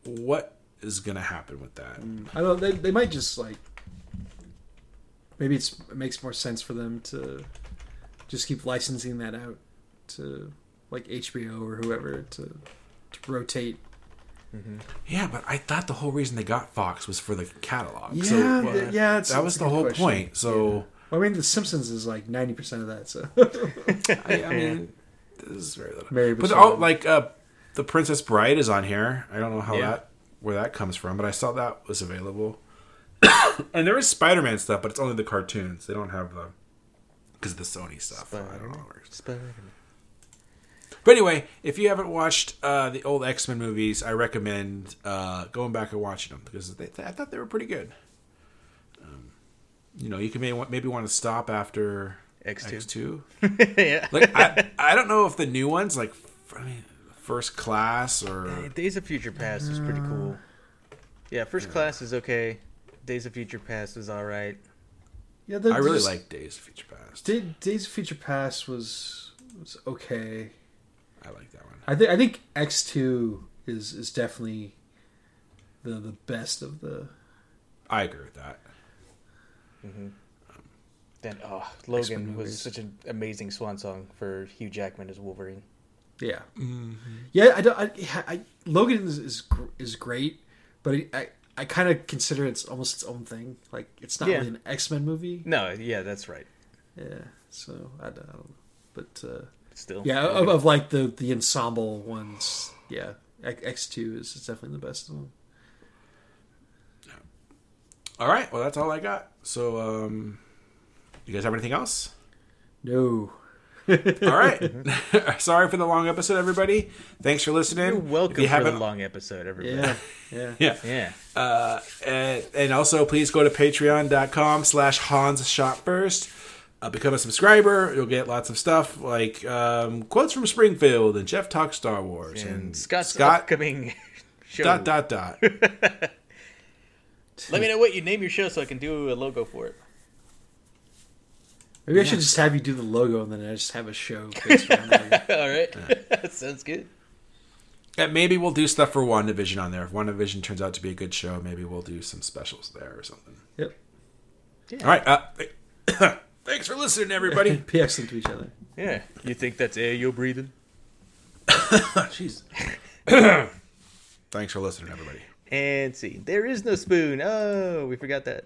what is going to happen with that. Mm, I don't. They, they might just like. Maybe it's, it makes more sense for them to just keep licensing that out to like HBO or whoever to to rotate. Yeah, but I thought the whole reason they got Fox was for the catalog. Yeah, so, th- yeah, it's- that it's was a the whole question. point. So. Well, I mean, The Simpsons is like ninety percent of that. So I, I mean, this is very little. Mary but Bashir. all, like uh, the Princess Bride is on here. I don't know how Yeah. that where that comes from, but I saw that was available. and there is Spider Man stuff, but it's only the cartoons. They don't have the because of the Sony stuff. I don't know. how it works. Spider-Man. But anyway, if you haven't watched uh, the old X Men movies, I recommend uh, going back and watching them because they, I thought they were pretty good. Um, you know, you can maybe, maybe want to stop after X2. Yeah. Like I, I don't know if the new ones like I mean, first class or Days of Future Past was pretty cool. Yeah, First Class is okay. Days of Future Past was all right. Yeah, the, I really just- like Days of Future Past. Day- Days of Future Past was was okay. I like that one. I think I think X two is is definitely the the best of the. I agree with that. Mm-hmm. Um, then oh, X-Men Logan was movies. such an amazing swan song for Hugh Jackman as Wolverine. Yeah, mm-hmm. yeah. I don't. I, I, Logan is is, is great, but I I, I kind of consider it's almost its own thing. Like it's not Yeah. really an X Men movie. No, yeah, that's right. Yeah, so I don't, I don't know, but uh, Still, yeah, of, of like the the ensemble ones, yeah, X two is, is definitely the best of them. All right. Well, that's all I got. So, um, you guys have anything else? No, All right. Sorry for the long episode, everybody. Thanks for listening. You're welcome If you for the long episode, everybody. yeah, yeah. yeah. Yeah. Uh, and, and also, please go to patreon.com slash Hans Shot First. Uh, become a subscriber. You'll get lots of stuff like um, quotes from Springfield and Jeff Talks Star Wars And Scott's Scott upcoming show. dot dot dot. Let me know what you name your show so I can do a logo for it. Maybe I should just have you do the logo and then I just have a show based around it. All right. That sounds good. And maybe we'll do stuff for WandaVision on there. If WandaVision turns out to be a good show, maybe we'll do some specials there or something. Yep. All right. Uh, thanks for listening, everybody. Be excellent to each other. Yeah. You think that's air you're breathing? Jeez. thanks for listening, everybody. And see, there is no spoon. Oh, we forgot that.